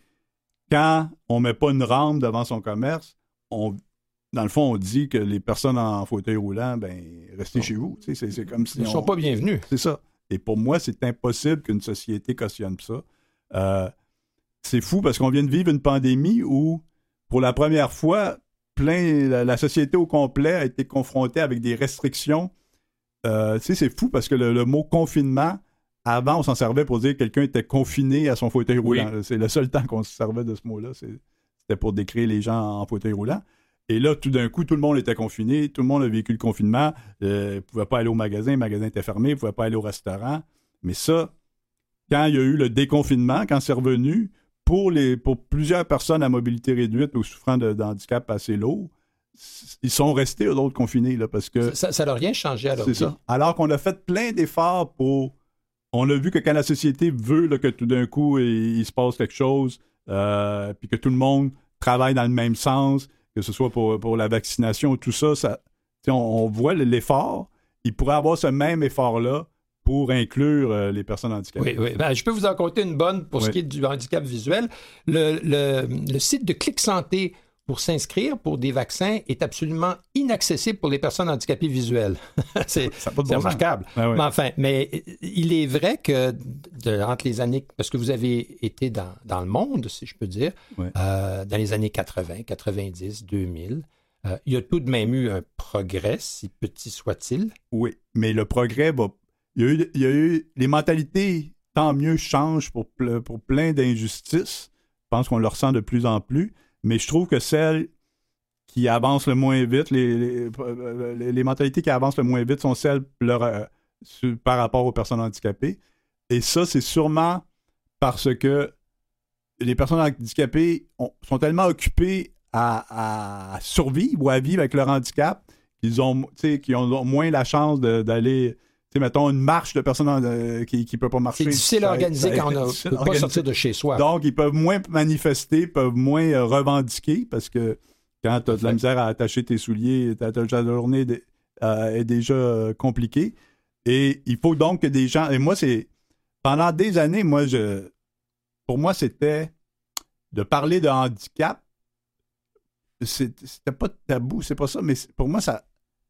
S3: quand on met pas une rampe devant son commerce, on, dans le fond, on dit que les personnes en fauteuil roulant, ben, restez chez vous. C'est comme si
S2: Ils ne
S3: on-
S2: sont pas bienvenus.
S3: c'est ça. Et pour moi, c'est impossible qu'une société cautionne ça. Euh, c'est fou parce qu'on vient de vivre une pandémie où, pour la première fois, plein, la, la société au complet a été confrontée avec des restrictions. Euh, c'est fou parce que le, le mot confinement, avant, on s'en servait pour dire que quelqu'un était confiné à son fauteuil
S2: Oui.
S3: roulant. C'est le seul temps qu'on se servait de ce mot-là. C'était pour décrire les gens en fauteuil roulant. Et là, tout d'un coup, tout le monde était confiné, tout le monde a vécu le confinement, euh, ne pouvait pas aller au magasin, le magasin était fermé, ne pouvait pas aller au restaurant. Mais ça, quand il y a eu le déconfinement, quand c'est revenu, pour, les, pour plusieurs personnes à mobilité réduite ou souffrant de, d'handicap assez lourd, ils sont restés, eux autres, confinés, là, parce que
S2: Ça n'a rien changé à leur
S3: c'est ça. Alors qu'on a fait plein d'efforts pour. On a vu que quand la société veut là, que tout d'un coup il, il se passe quelque chose, euh, puis que tout le monde travaille dans le même sens, que ce soit pour, pour la vaccination, tout ça, ça on, on voit l'effort. Il pourrait avoir ce même effort-là pour inclure euh, les personnes handicapées.
S2: Oui, oui. Ben, je peux vous en compter une bonne pour ce qui est du handicap visuel. Le, le- le site de Clic Santé pour s'inscrire pour des vaccins est absolument inaccessible pour les personnes handicapées visuelles. c'est
S3: bon
S2: remarquable.
S3: Ah.
S2: Mais enfin, mais il est vrai que de- entre les années, parce que vous avez été dans, dans le monde, si je peux dire, euh, dans les années 80, 90, 2000, euh, il y a tout de même eu un progrès, si petit soit-il.
S3: Oui, mais le progrès va. Il y a eu, il y a eu les mentalités, tant mieux, changent pour, pour plein d'injustices. Je pense qu'on le ressent de plus en plus. Mais je trouve que celles qui avancent le moins vite, les, les mentalités qui avancent le moins vite sont celles euh, par rapport aux personnes handicapées. Et ça, c'est sûrement parce que les personnes handicapées ont- sont tellement occupées à, survivre ou à vivre avec leur handicap qu'ils ont, qu'ils ont moins la chance d'aller, sais, mettons, une marche de personnes euh, qui ne peut pas marcher.
S2: C'est difficile à organiser quand on ne peut pas sortir de chez soi.
S3: Donc, ils peuvent moins manifester, peuvent moins euh, revendiquer parce que quand tu as de la misère à attacher tes souliers, ta, ta journée de- euh, est déjà euh, compliquée. Et il faut donc que des gens. Et moi, c'est. Pendant des années, moi, je. Pour moi, c'était de parler de handicap. c'est- C'était pas tabou, c'est pas ça, mais pour moi, ça.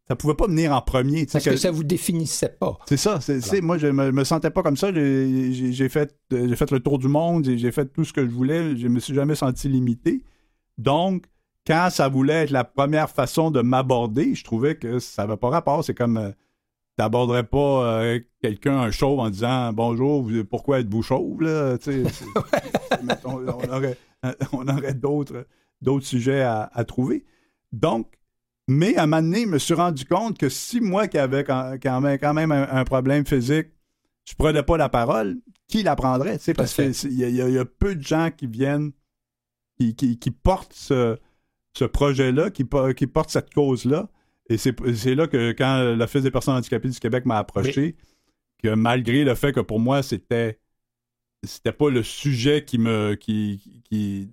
S3: Ça pouvait pas venir en premier.
S2: Parce que ça vous définissait pas.
S3: c'est ça. c'est- moi, je me, me sentais pas comme ça. J'ai fait, j'ai fait le tour du monde. J'ai j'ai fait tout ce que je voulais. Je me suis jamais senti limité. Donc, quand ça voulait être la première façon de m'aborder, je trouvais que ça n'avait pas rapport. C'est comme euh, t'aborderais pas euh, quelqu'un, un chauve, en disant Bonjour, vous- pourquoi êtes-vous chauve? Là? On aurait, on aurait d'autres d'autres sujets à, à trouver. Donc, mais à un moment donné, je me suis rendu compte que si moi qui avais quand, quand même, quand même un, un problème physique, je prenais pas la parole, qui la prendrait? Sais, Parce qu'il y, a- y y peu de gens qui viennent, qui, qui- qui portent ce, ce projet-là, qui, po- qui portent cette cause-là. Et c'est c'est là que quand l'Office des personnes handicapées du Québec m'a approché, que malgré le fait que pour moi, c'était c'était pas le sujet qui me qui, qui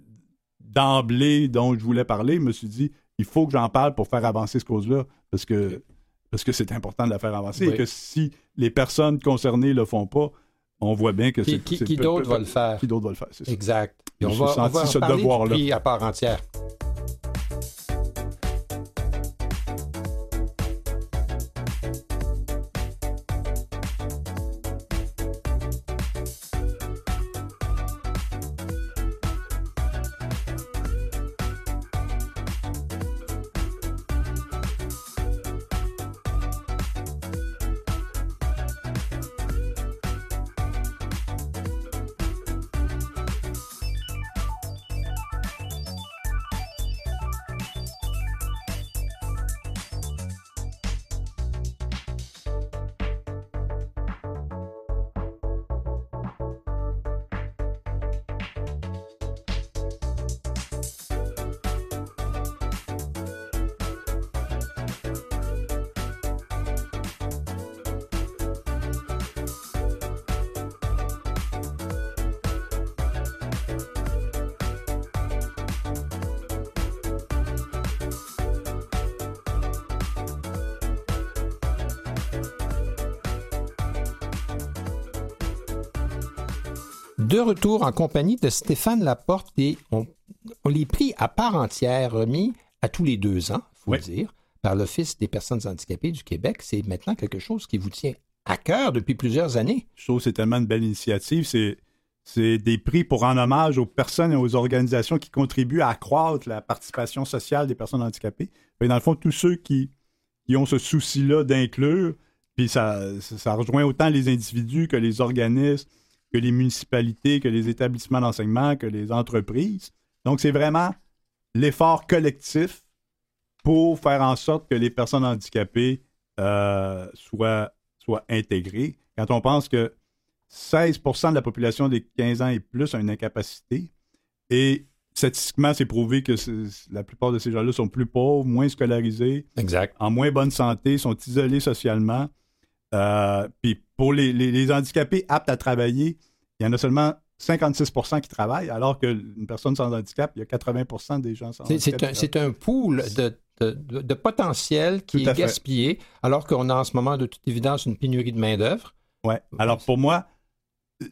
S3: d'emblée dont je voulais parler, je me suis dit il faut que j'en parle pour faire avancer cette cause-là parce que parce que c'est important de la faire avancer
S2: Oui.
S3: et que si les personnes concernées le font pas, on voit bien que
S2: Qui,
S3: c'est
S2: qui- qui
S3: peu-
S2: d'autre va le faire?
S3: Qui d'autre va le faire, c'est ça.
S2: Exact. Et on va, on
S3: senti
S2: va en
S3: ce devoir-là.
S2: à part entière. De retour en compagnie de Stéphane Laporte et on, on les prix à part entière remis à tous les deux ans, faut
S3: Oui.
S2: le dire, par l'Office des personnes handicapées du Québec. C'est maintenant quelque chose qui vous tient à cœur depuis plusieurs années.
S3: Je trouve que c'est tellement une belle initiative. C'est, c'est des prix pour rendre hommage aux personnes et aux organisations qui contribuent à accroître la participation sociale des personnes handicapées. Dans le fond, tous ceux qui, qui ont ce souci-là d'inclure, puis ça rejoint autant les individus que les organismes, que les municipalités, que les établissements d'enseignement, que les entreprises. Donc, c'est vraiment l'effort collectif pour faire en sorte que les personnes handicapées euh, soient, soient intégrées. Quand on pense que 16% de la population des 15 ans et plus a une incapacité, et statistiquement, c'est prouvé que la plupart de ces gens-là sont plus pauvres, moins scolarisés,
S2: Exact.
S3: en moins bonne santé, sont isolés socialement. Euh, Puis pour les, les- les handicapés aptes à travailler, il y en a seulement 56% qui travaillent, alors qu'une personne sans handicap, il y a 80% des gens sans handicap.
S2: C'est un, un pool de, de- de- de potentiel qui est
S3: fait.
S2: gaspillé, alors qu'on a en ce moment de toute évidence une pénurie de main-d'œuvre.
S3: Ouais. Alors pour moi,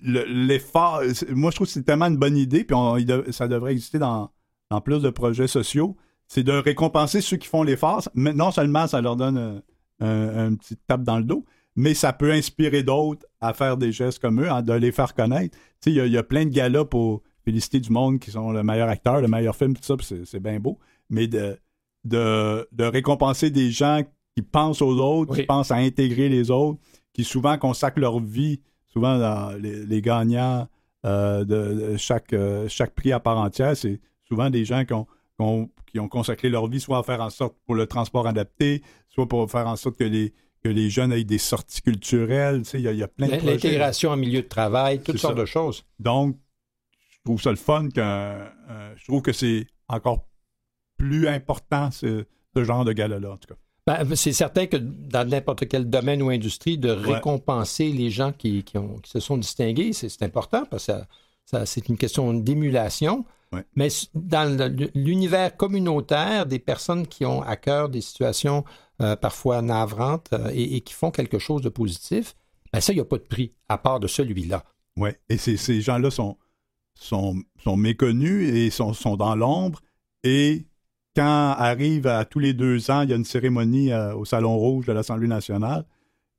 S3: le- l'effort, moi je trouve que c'est tellement une bonne idée, puis on- ça devrait exister dans, dans plus de projets sociaux, c'est de récompenser ceux qui font l'effort. Mais Non seulement ça leur donne un, un, un petit tape dans le dos, mais ça peut inspirer d'autres à faire des gestes comme eux, hein, de les faire connaître. Il y, a- il y a plein de galas pour féliciter du monde qui sont le meilleur acteur, le meilleur film, tout ça, puis c'est bien beau. Mais de, de, de récompenser des gens qui pensent aux autres, qui pensent à intégrer les autres, qui souvent consacrent leur vie, souvent dans les, les gagnants euh, de, de chaque, euh, chaque prix à part entière, c'est souvent des gens qui ont, qui ont- qui ont consacré leur vie soit à faire en sorte pour le transport adapté, soit pour faire en sorte que les, que les jeunes aient des sorties culturelles. Tu sais, Il y, a- il y a plein de.
S2: L'intégration en milieu de travail, toutes sortes
S3: ça.
S2: de choses.
S3: Donc, je trouve ça le fun. euh, je trouve que c'est encore plus important, ce, ce genre de gala-là, en tout cas.
S2: Ben, c'est certain que dans n'importe quel domaine ou industrie, de récompenser les gens qui, qui ont- qui se sont distingués, c'est important parce que ça- ça- c'est une question d'émulation.
S3: Ouais.
S2: Mais dans l'univers communautaire des personnes qui ont à cœur des situations euh, parfois navrantes euh, et, et qui font quelque chose de positif, ben ça, il n'y a pas de prix à part de celui-là.
S3: Ouais. Et ces, ces gens-là sont, sont, sont méconnus et sont, sont dans l'ombre. Et quand arrive à tous les deux ans, il y a une cérémonie euh, au Salon Rouge de l'Assemblée nationale,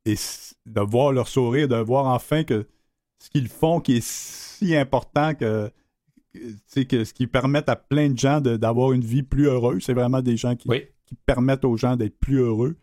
S3: et de voir leur sourire, de voir enfin que ce qu'ils font qui est si important que, que, que ce qui permet à plein de gens d'avoir une vie plus heureuse. C'est vraiment des gens qui,
S2: Oui.
S3: Qui permettent aux gens d'être plus heureux,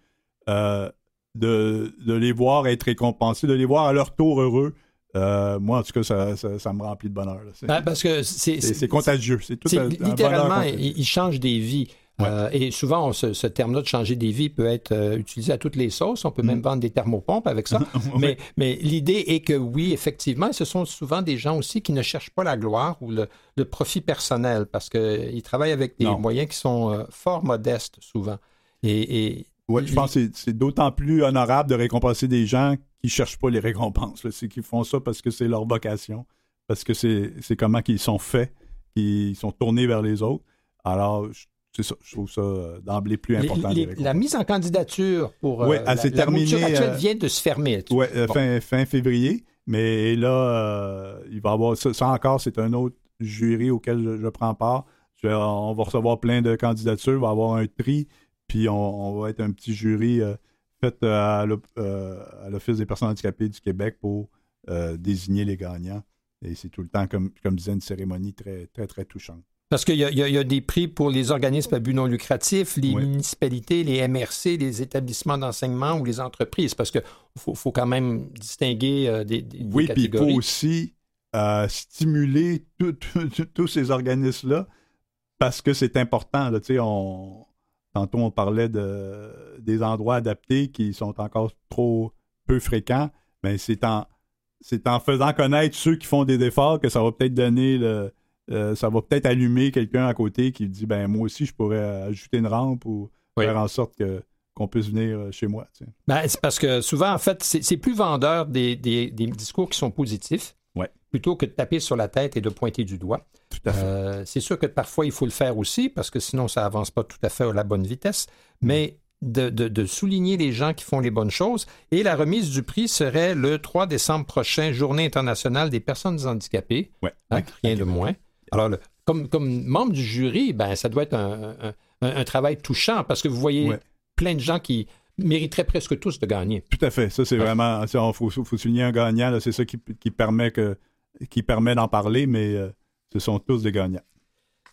S3: euh, de, de les voir être récompensés, de les voir à leur tour heureux. Euh, moi, en tout cas, ça, ça, ça me remplit de bonheur. C'est
S2: Ben, parce que c'est
S3: contagieux. C'est tout un,
S2: littéralement,
S3: bonheur contagieux.
S2: il, il change des vies.
S3: Ouais.
S2: Euh, et souvent, on se- ce terme-là de changer des vies peut être euh, utilisé à toutes les sauces. On peut même
S3: Mm.
S2: vendre des thermopompes avec ça. mais mais l'idée est que oui, effectivement, ce sont souvent des gens aussi qui ne cherchent pas la gloire ou le, le profit personnel parce qu'ils travaillent avec des
S3: Non.
S2: moyens qui sont euh, fort modestes souvent. Et, et
S3: Ouais, je pense que c'est- d'autant plus honorable de récompenser des gens qui ne cherchent pas les récompenses. C'est qu'ils font ça parce que c'est leur vocation, parce que c'est c'est comment qu'ils sont faits, qu'ils sont tournés vers les autres. Alors, je- c'est ça, je trouve ça euh, d'emblée plus important.
S2: les- la mise en candidature pour euh,
S3: elle
S2: la, la
S3: terminée,
S2: actuelle
S3: euh,
S2: vient de se fermer. Bon.
S3: fin, fin février. Mais là, euh, il va y avoir ça, ça encore, c'est un autre jury auquel je, je prends part. Je vais- on va recevoir plein de candidatures, il va y avoir un tri, puis on, on va être un petit jury euh, fait à l'Office des personnes handicapées du Québec pour désigner les gagnants. Et c'est tout le temps, comme, comme disait, une cérémonie très, très, très touchante.
S2: Parce qu'il y, a- y y des prix pour les organismes à but non lucratif, les
S3: Oui.
S2: municipalités, les MRC, les établissements d'enseignement ou les entreprises, parce qu'il faut, faut quand même distinguer euh, des, des-
S3: Oui, puis il faut aussi euh, stimuler tous ces organismes-là parce que c'est important. Là, on, tantôt, on parlait de, des endroits adaptés qui sont encore trop peu fréquents. Mais c'est en, c'est en faisant connaître ceux qui font des efforts que ça va peut-être donner le. Euh, ça va peut-être allumer quelqu'un à côté qui dit ben moi aussi je pourrais ajouter une rampe ou
S2: Oui.
S3: faire en sorte que qu'on puisse venir euh, chez moi. tu sais.
S2: Ben, c'est parce que souvent, en fait, c'est plus vendeur des, des- des discours qui sont positifs
S3: Ouais.
S2: plutôt que de taper sur la tête et de pointer du doigt. Euh, c'est sûr que parfois, il faut le faire aussi parce que sinon, ça avance pas tout à fait à la bonne vitesse. Mais de, de- de souligner les gens qui font les bonnes choses. Et la remise du prix serait le 3 décembre prochain, Journée internationale des personnes handicapées.
S3: Ouais.
S2: Hein, rien de moins. Alors, le- comme, comme membre du jury, ben, ça doit être un, un- un- un travail touchant parce que vous voyez
S3: Ouais.
S2: plein de gens qui mériteraient presque tous de gagner.
S3: Tout à fait. Ça, c'est vraiment. Il faut, faut souligner un gagnant. C'est ça qui, qui permet, que, qui permet d'en parler, mais euh, ce sont tous des gagnants.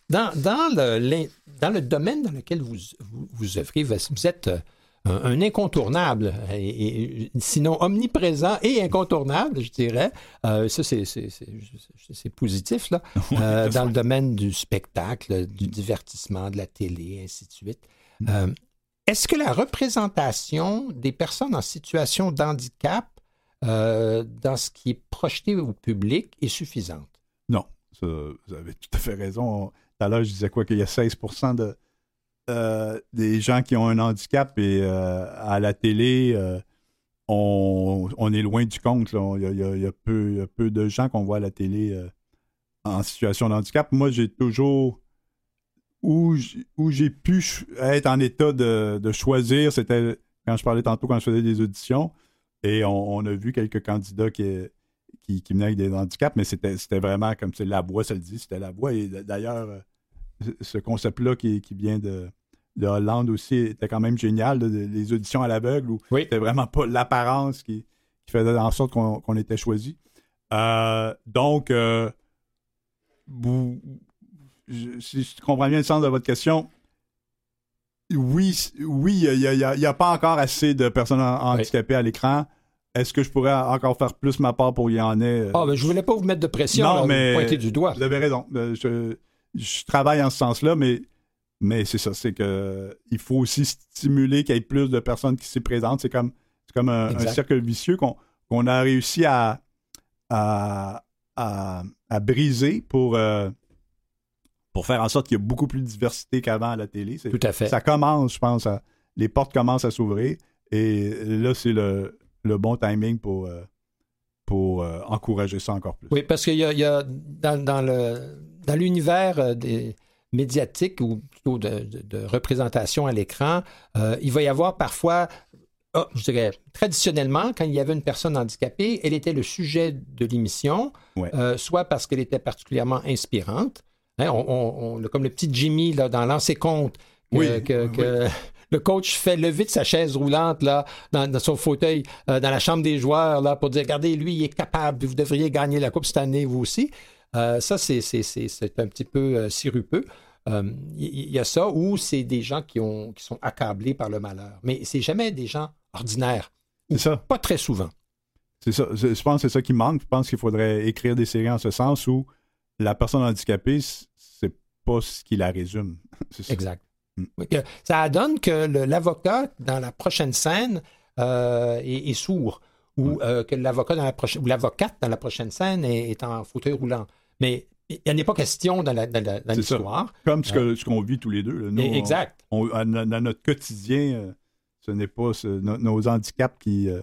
S2: Dans, dans, le, l'in- dans le domaine dans lequel vous, vous, vous œuvrez, vous vous êtes euh, un, un incontournable, et, et- sinon omniprésent et incontournable, je dirais. Euh, ça, c'est, positif, là. Euh, dans le domaine du spectacle, du divertissement, de la télé, ainsi de suite. Euh, est-ce que la représentation des personnes en situation d'handicap dans ce qui est projeté au public est suffisante?
S3: Non, vous avez tout à fait raison. Tout à l'heure, je disais quoi qu'il y a 16 de, euh, des gens qui ont un handicap et euh, à la télé, euh, on, on est loin du compte. Il y a, peu, de gens qu'on voit à la télé en situation de handicap. Moi, j'ai toujours. Où j'ai pu être en état de, choisir, c'était quand je parlais tantôt, quand je faisais des auditions, et on, a vu quelques candidats qui, qui, venaient avec des handicaps, mais c'était vraiment comme la voix, ça le dit, c'était la voix. Et d'ailleurs, ce concept-là qui, qui vient de, de Hollande aussi était quand même génial, là, de- les auditions à l'aveugle, où
S2: Oui.
S3: c'était vraiment pas l'apparence qui, qui faisait en sorte qu'on était choisi. Euh, donc, euh, vous- je- si je comprends bien le sens de votre question, oui, oui, il n'y a, y a pas encore assez de personnes handicapées à l'écran. Est-ce que je pourrais encore faire plus ma part pour qu'il y en ait? euh,
S2: Ah, ben, je voulais pas vous mettre de pression,
S3: Non,
S2: là, vous
S3: mais-
S2: pointer du doigt.
S3: Vous avez raison. Euh, Je, je travaille en ce sens-là, mais, mais c'est ça, c'est que il faut aussi stimuler qu'il y ait plus de personnes qui s'y présentent. C'est comme, c'est comme un, cercle vicieux qu'on, a réussi à, à, à, à briser pour, euh, pour faire en sorte qu'il y ait beaucoup plus de diversité qu'avant à la télé.
S2: Tout à fait.
S3: ça commence, je pense, à- les portes commencent à s'ouvrir et là, c'est le, le bon timing pour, euh, pour euh, encourager ça encore plus.
S2: Oui, parce qu'il y a, il y a dans, dans le, dans l'univers euh, des médiatiques ou plutôt de, de- de représentation à l'écran, euh, il va y avoir parfois, je dirais, traditionnellement, quand il y avait une personne handicapée, elle était le sujet de l'émission,
S3: Ouais.
S2: euh, soit parce qu'elle était particulièrement inspirante, hein, on- on- on- comme le petit Jimmy là, dans Lancer compte, que,
S3: Oui,
S2: que-
S3: oui.
S2: que le coach fait lever de sa chaise roulante là, dans, dans son fauteuil, euh, dans la chambre des joueurs, là, pour dire Regardez, lui, il est capable, vous devriez gagner la Coupe cette année, vous aussi. Euh, ça, c'est, c'est, c'est, c'est un petit peu euh, sirupeux. Euh, Il y, a ça où c'est des gens qui, ont, qui sont accablés par le malheur. Mais c'est jamais des gens ordinaires.
S3: C'est ça.
S2: Pas très souvent.
S3: C'est ça. Je pense que c'est ça qui manque. Je pense qu'il faudrait écrire des séries en ce sens où la personne handicapée, c'est pas ce qui la résume. C'est ça.
S2: Exact.
S3: Mm.
S2: Que Ça donne que l'avocat, dans la prochaine scène, euh, est, est sourd. Ou euh, que l'avocat dans la prochaine ou l'avocate dans la prochaine scène est, est en fauteuil roulant. Mais il n'y en est pas question dans l'histoire.
S3: Comme ce qu'on vit tous les deux. là. Nous,
S2: exact.
S3: on- on- dans notre quotidien, euh, ce n'est pas ce- no- nos handicaps qui, euh,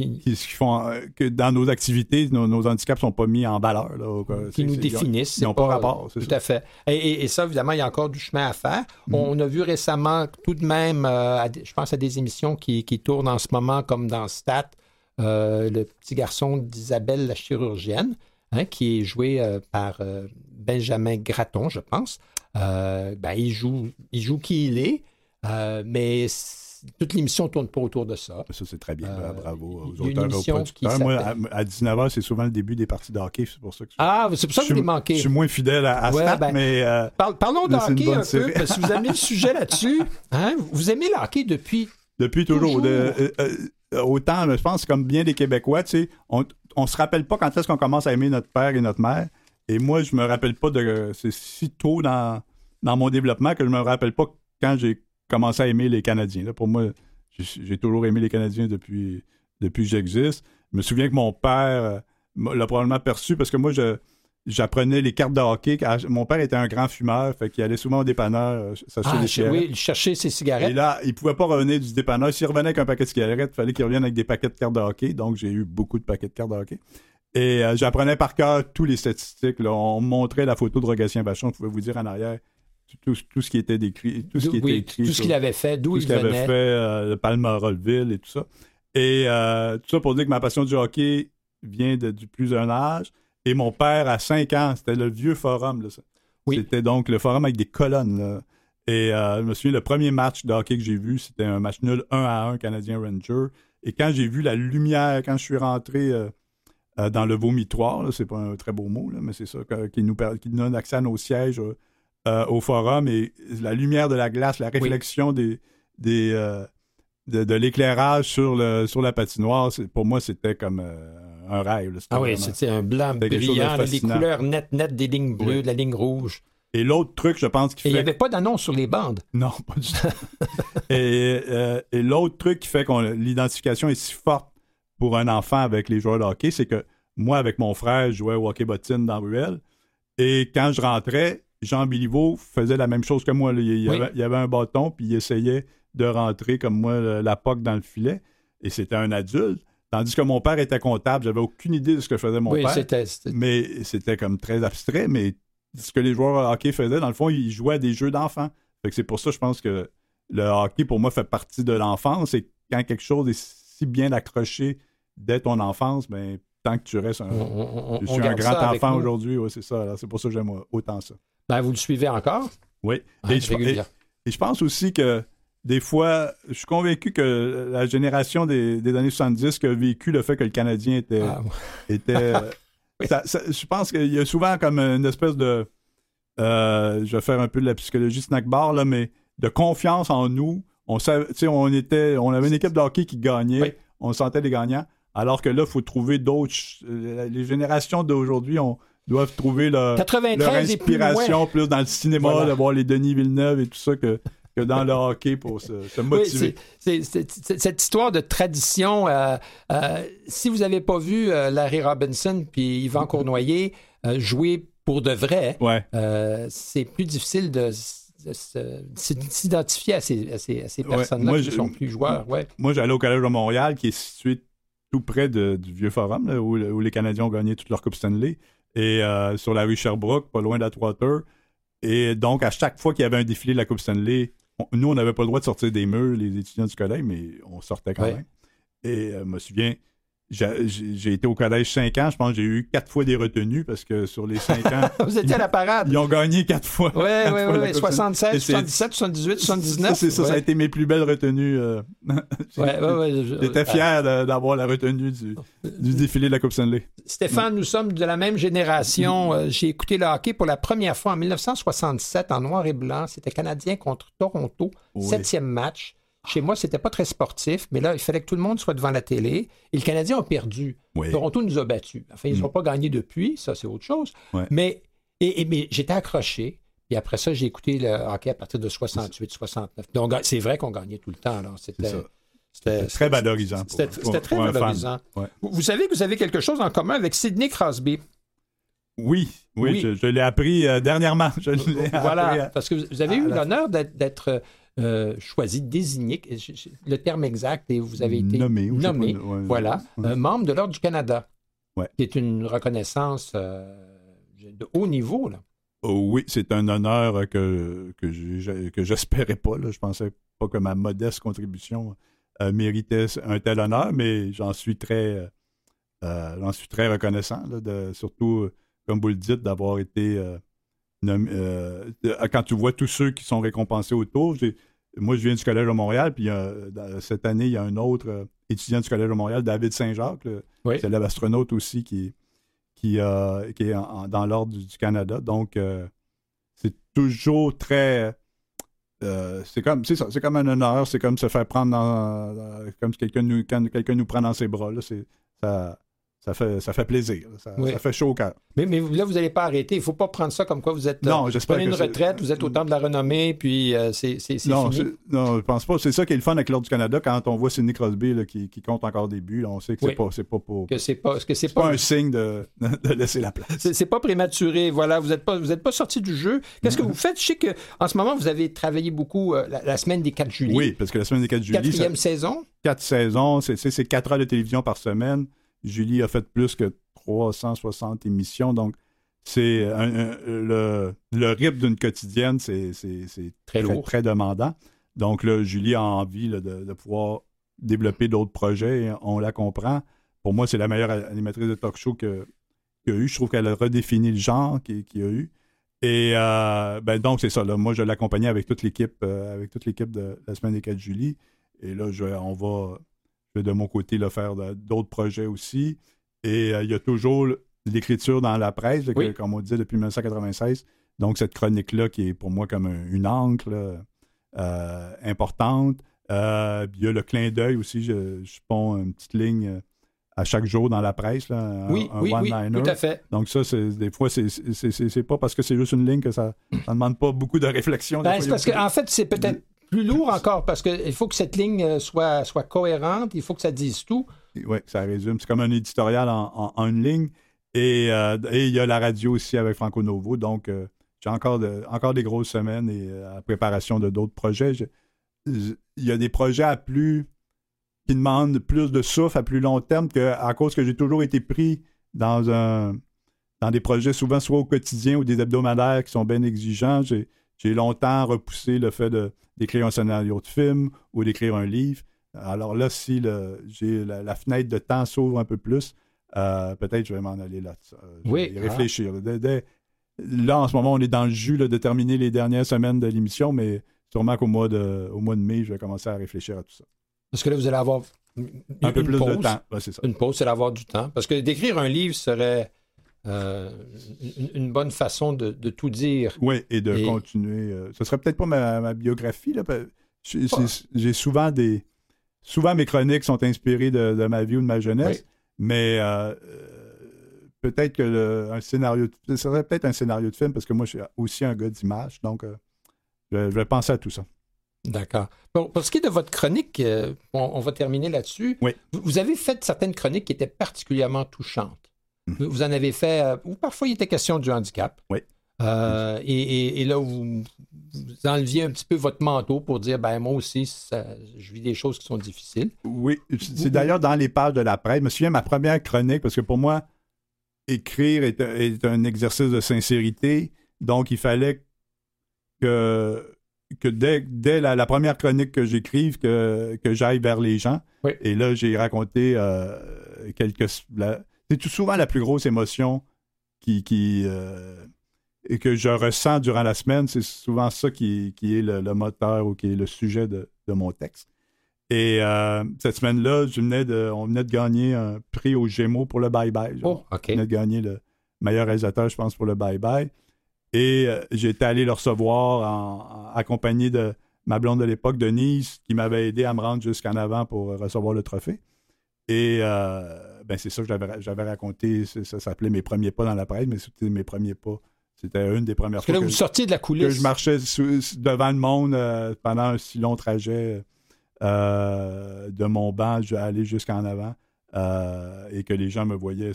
S2: Qui,
S3: qui, font euh, que dans nos activités, nos, nos handicaps sont pas mis en valeur. là.
S2: Qui nous définissent.
S3: Ils n'ont pas rapport.
S2: Tout
S3: ça.
S2: à fait. Et, et- et ça, évidemment, il y a encore du chemin à faire.
S3: Mhm.
S2: On a vu récemment, tout de même, euh, à je pense à des émissions qui, qui tournent en ce moment, comme dans Stat, euh, le petit garçon d'Isabelle la chirurgienne, hein, qui est joué euh, par Benjamin Gratton, je pense. Ben, il, joue, il joue qui il est, mais toute l'émission ne tourne pas autour de ça.
S3: Ça, c'est très bien.
S2: Euh,
S3: Bravo aux auteurs et aux producteurs. Moi, à, à 19h, c'est souvent le début des parties de hockey. C'est pour ça que je,
S2: Ah, c'est pour ça que
S3: je
S2: vous manquez.
S3: je suis moins fidèle à, à
S2: Ouais,
S3: Stat,
S2: ben,
S3: mais euh,
S2: Par- parlons de hockey un
S3: série.
S2: peu, parce que vous mis le sujet là-dessus. Hein? Vous aimez le hockey depuis
S3: Depuis toujours.
S2: Toujours.
S3: De- euh, autant, je pense, comme bien des Québécois, tu sais, on, on se rappelle pas quand est-ce qu'on commence à aimer notre père et notre mère. Et moi, je me rappelle pas de. C'est si tôt dans, dans mon développement que je me rappelle pas quand j'ai commencé à aimer les Canadiens. Là, pour moi, j'ai toujours aimé les Canadiens depuis, depuis que j'existe. Je me souviens que mon père euh, l'a probablement perçu parce que moi, je. J'apprenais les cartes de hockey. Mon père était un grand fumeur, fait qu'il allait souvent au dépanneur euh, s'acheter
S2: ah,
S3: des cigarettes.
S2: oui, chercher ses
S3: Et
S2: cigarettes.
S3: là, il pouvait pas revenir du dépanneur. S'il revenait avec un paquet de cigarettes, il fallait qu'il revienne avec des paquets de cartes de hockey. Donc, j'ai eu beaucoup de paquets de cartes de hockey. Et euh, j'apprenais par cœur tous les statistiques. là. On me montrait la photo de Rogatien Vachon. Je pouvais vous dire en arrière tout, tout ce qui était décrit, tout ce qui
S2: Oui,
S3: était écrit.
S2: tout ce qu'il avait fait, d'où
S3: tout
S2: il
S3: ce qu'il avait
S2: venait.
S3: fait, euh, le Palmerolville et tout ça. Et euh, tout ça pour dire que ma passion du hockey vient de- du plus jeune âge. Et mon père, à 5 ans, c'était le vieux forum. là, ça.
S2: Oui.
S3: C'était donc le forum avec des colonnes. là. Et euh, je me souviens, le premier match de hockey que j'ai vu, c'était un match nul 1 à 1 Canadien Ranger. Et quand j'ai vu la lumière, quand je suis rentré dans le vomitoire, là, c'est pas un très beau mot, là, mais c'est ça, qui, nous, qui nous donne accès à nos sièges euh, au forum. Et la lumière de la glace, la réflexion des, des, euh, de, de l'éclairage sur, le, sur la patinoire, pour moi, c'était comme euh, un rêve. là.
S2: Ah oui, c'était un blanc brillant, les couleurs nettes, nettes des lignes bleues,
S3: Oui.
S2: de la ligne rouge.
S3: Et l'autre truc, je pense, qui
S2: Et il
S3: fait
S2: n'y avait pas d'annonce sur les bandes.
S3: Non, pas du tout. et et l'autre truc qui fait que l'identification est si forte pour un enfant avec les joueurs de hockey, c'est que moi, avec mon frère, je jouais au hockey bottine dans Ruelle. Et quand je rentrais, Jean Béliveau faisait la même chose que moi. Il,
S2: Oui.
S3: avait, un bâton, puis il essayait de rentrer comme moi la poque dans le filet. Et c'était un adulte. Tandis que mon père était comptable. J'avais aucune idée de ce que faisait mon
S2: oui,
S3: père.
S2: c'était. c'était-
S3: Mais c'était comme très abstrait, mais ce que les joueurs de hockey faisaient, dans le fond, ils jouaient à des jeux d'enfants. Fait que c'est pour ça, je pense que le hockey, pour moi, fait partie de l'enfance. Et quand quelque chose est si bien accroché dès ton enfance, ben, tant que tu restes un,
S2: on- on- on-
S3: je
S2: on
S3: suis un grand enfant aujourd'hui, ouais, c'est ça. alors C'est pour ça que j'aime autant ça.
S2: Ben, vous le suivez encore?
S3: Oui.
S2: Hein,
S3: et, je, et- et je pense aussi que des fois, je suis convaincu que la génération des, des années 70 qui a vécu le fait que le Canadien était,
S2: Ah,
S3: était. ça- ça- je pense qu'il y a souvent comme une espèce de. euh, je vais faire un peu de la psychologie snack bar, là, mais de confiance en nous. On, savait, on, était, on avait une équipe de hockey qui gagnait.
S2: Oui.
S3: On sentait les gagnants. Alors que là, il faut trouver d'autres. euh, Les générations d'aujourd'hui on, doivent trouver leur, leur
S2: 93 et plus loin.
S3: inspiration plus, dans le cinéma,
S2: Voilà.
S3: de voir les Denis Villeneuve et tout ça que, que dans le hockey pour se, se
S2: Oui,
S3: motiver.
S2: cette histoire de tradition. euh, euh, si vous n'avez pas vu euh, Larry Robinson puis Yvan Cournoyer jouer pour de vrai,
S3: ouais.
S2: c'est plus difficile de, s'identifier à ces, à ces- à ces
S3: Ouais,
S2: personnes-là
S3: moi,
S2: qui
S3: je-
S2: sont plus joueurs. Ouais.
S3: Moi, j'allais au Collège de Montréal, qui est situé tout près de- du Vieux Forum, là, où, où les Canadiens ont gagné toute leur Coupe Stanley, et euh, sur la rue Sherbrooke, pas loin d'Atwater. Et donc, à chaque fois qu'il y avait un défilé de la Coupe Stanley, on- nous, on n'avait pas le droit de sortir des murs, les étudiants du collège, mais on sortait quand
S2: Ouais.
S3: même. Et euh, je me souviens, j'ai été au collège cinq ans, je pense que j'ai eu quatre fois des retenues, parce que sur les cinq ans,
S2: Vous étiez à la parade.
S3: ils ont gagné quatre fois.
S2: Oui, oui, oui.
S3: Coupe
S2: 76,
S3: Et c'est-
S2: 77, 78, 79.
S3: Ça, c'est ça, ça a été mes plus belles retenues. euh,
S2: Ouais, ouais,
S3: J'étais fier d'avoir la retenue du, du défilé de la Coupe Stanley.
S2: Stéphane, nous sommes de la même génération. Euh, J'ai écouté le hockey pour la première fois en 1967 en noir et blanc. C'était Canadien contre Toronto, septième match. Chez moi, c'était pas très sportif, mais là, il fallait que tout le monde soit devant la télé. Et le Canadien a perdu.
S3: Oui.
S2: Toronto nous a battus. Enfin, ils n'ont pas gagné depuis, ça c'est autre chose.
S3: Ouais.
S2: Mais, et, et- mais j'étais accroché. Et après ça, j'ai écouté le hockey à partir de 68, 69. Donc, c'est vrai qu'on gagnait tout le temps. alors.
S3: C'est
S2: C'était
S3: Très valorisant. pour-
S2: C'était très valorisant.
S3: Ouais.
S2: Vous, vous savez que vous avez quelque chose en commun avec Sidney Crosby?
S3: Oui, oui,
S2: Oui.
S3: je, je l'ai appris euh, dernièrement. Je appris
S2: Voilà,
S3: à-
S2: parce que vous avez eu l'honneur d'être euh, choisi, désigné, je- je- le terme exact, et vous avez été
S3: Nommé,
S2: nommé,
S3: pas, ouais.
S2: voilà,
S3: Ouais.
S2: euh, membre de l'Ordre du Canada,
S3: Ouais.
S2: qui est une reconnaissance euh, de haut niveau. Là.
S3: Oh oui, c'est un honneur que, que j'espérais pas. Là. Je pensais pas que ma modeste contribution méritait un tel honneur, mais j'en suis très j'en suis très reconnaissant, là, de, surtout, comme vous le dites, d'avoir été nommé- euh, quand tu vois tous ceux qui sont récompensés autour. j'ai- Moi, je viens du Collège de Montréal, puis euh, cette année, il y a un autre euh, étudiant du Collège de Montréal, David Saint-Jacques,
S2: Oui.
S3: célèbre astronaute aussi, qui, qui, euh, qui est en- en- dans l'ordre du, du Canada. Donc, c'est toujours très. c'est comme c'est c'est comme un honneur, c'est comme se faire prendre dans, dans- comme quelqu'un nous quand quelqu'un nous prend dans ses bras là, c'est ça ça fait ça fait plaisir, ça,
S2: Oui.
S3: ça fait chaud au cœur.
S2: Mais, mais là, vous n'allez pas arrêter. Il ne faut pas prendre ça comme quoi vous êtes.
S3: Non,
S2: euh,
S3: j'espère
S2: prenez
S3: que
S2: une retraite, vous êtes au temps de la renommée, puis euh, c'est c'est- c'est
S3: Non,
S2: fini.
S3: c'est- non, je pense pas. C'est ça qui est le fun avec l'ordre du Canada quand on voit Sidney Crosby là, qui, qui compte encore des buts, là, on sait que c'est
S2: Oui.
S3: pas c'est pas pour
S2: Que c'est pas, que c'est
S3: c'est pas
S2: pas,
S3: un signe de, de laisser la place.
S2: c'est pas prématuré. Voilà, vous n'êtes pas, vous êtes pas sorti du jeu. Qu'est-ce que vous faites? Je sais que en ce moment, vous avez travaillé beaucoup euh, la, la semaine des 4 juillet.
S3: Oui, parce que la semaine des 4 juillet, ça-
S2: Quatrième saison.
S3: quatre saisons, c'est c'est- c'est quatre heures de télévision par semaine. Julie a fait plus que 360 émissions, donc c'est le, le rythme d'une quotidienne, c'est
S2: très, lourd.
S3: très demandant. Donc là, Julie a envie de, pouvoir développer d'autres projets, on la comprend. Pour moi, c'est la meilleure animatrice de talk show qu'il y a eu. Je trouve qu'elle a redéfini le genre qu'il y a eu. Et euh, ben donc, c'est ça. Là. Moi, je l'accompagnais avec toute l'équipe, euh, avec toute l'équipe de la semaine des 4 juillet. Et là, je, on va, je vais de mon côté là, faire d'autres projets aussi. Et euh, il y a toujours l'écriture dans la presse, comme on disait depuis 1996. Donc, cette chronique-là qui est pour moi comme une encre importante. il y a le clin d'œil aussi. Je, je ponds une petite ligne à chaque jour dans la presse, là,
S2: un, oui, oui, oui, tout à fait.
S3: Donc ça, des fois, c'est pas parce que c'est juste une ligne que ça ne demande pas beaucoup de réflexion.
S2: Ben, c'est parce qu'en fait, c'est peut-être plus lourd encore parce qu'il faut que cette ligne euh, soit, soit cohérente, il faut que ça dise tout.
S3: Oui, ça résume. C'est comme un éditorial en, une ligne. Euh, et, il y a la radio aussi avec Franco Novo. Donc, euh, j'ai encore, encore des grosses semaines et à préparation de d'autres projets. il y a des projets à plus qui demande plus de souffle à plus long terme que, à cause que j'ai toujours été pris dans un dans des projets souvent soit au quotidien ou des hebdomadaires qui sont bien exigeants. Longtemps repoussé le fait d'écrire un scénario de film ou d'écrire un livre. Alors là, si j'ai la, fenêtre de temps s'ouvre un peu plus, euh, peut-être je vais m'en aller là.
S2: Euh, je oui.
S3: Vais réfléchir. là, en ce moment, on est dans le jus de terminer les dernières semaines de l'émission, mais sûrement qu'au mois de, au mois de mai, je vais commencer à réfléchir à tout ça.
S2: Parce que là, vous allez avoir
S3: un peu plus de temps.
S2: Une pause, c'est d'avoir du temps. Parce que d'écrire un livre serait euh, une, bonne façon de, tout dire.
S3: Oui, et de continuer. Euh, ce serait peut-être pas ma, biographie. Là, j'ai souvent des. Souvent, mes chroniques sont inspirées de, ma vie ou de ma jeunesse, mais euh, peut-être que un scénario. ce serait peut-être un scénario de film parce que moi, je suis aussi un gars d'image, donc je vais penser à tout ça.
S2: D'accord. pour ce qui est de votre chronique, on, va terminer là-dessus.
S3: Oui.
S2: Vous, avez fait certaines chroniques qui étaient particulièrement touchantes. Vous en avez fait, euh, ou parfois il était question du handicap.
S3: Oui.
S2: Euh, et, là, vous, enleviez un petit peu votre manteau pour dire, ben moi aussi, je vis des choses qui sont difficiles.
S3: Oui, c'est d'ailleurs dans les pages de la presse. Je me souviens ma première chronique, parce que pour moi, écrire est un exercice de sincérité. Donc, il fallait que que dès, dès la, première chronique que j'écrive, que, que j'aille vers les gens. Et là, j'ai raconté euh, quelques. C'est tout souvent la plus grosse émotion qui, qui euh, et que je ressens durant la semaine? C'est souvent ça qui, qui est le, moteur ou qui est le sujet de, de mon texte. Et euh, cette semaine-là, on venait de gagner un prix aux Gémeaux pour le Bye Bye.
S2: Oh, On
S3: venait de gagner le meilleur réalisateur, je pense, pour le Bye Bye. Et euh, j'étais allé le recevoir en, accompagné de ma blonde de l'époque, Denise, qui m'avait aidé à me rendre jusqu'en avant pour recevoir le trophée. Et euh, ben c'est ça que j'avais raconté. Ça s'appelait Mes premiers pas dans la presse, mais c'était mes premiers pas. C'était une des premières
S2: fois.
S3: que,
S2: vous sortiez de la coulisse.
S3: Que je marchais devant le monde euh, pendant un si long trajet de mon banc, aller jusqu'en avant. Euh, et que les gens me voyaient.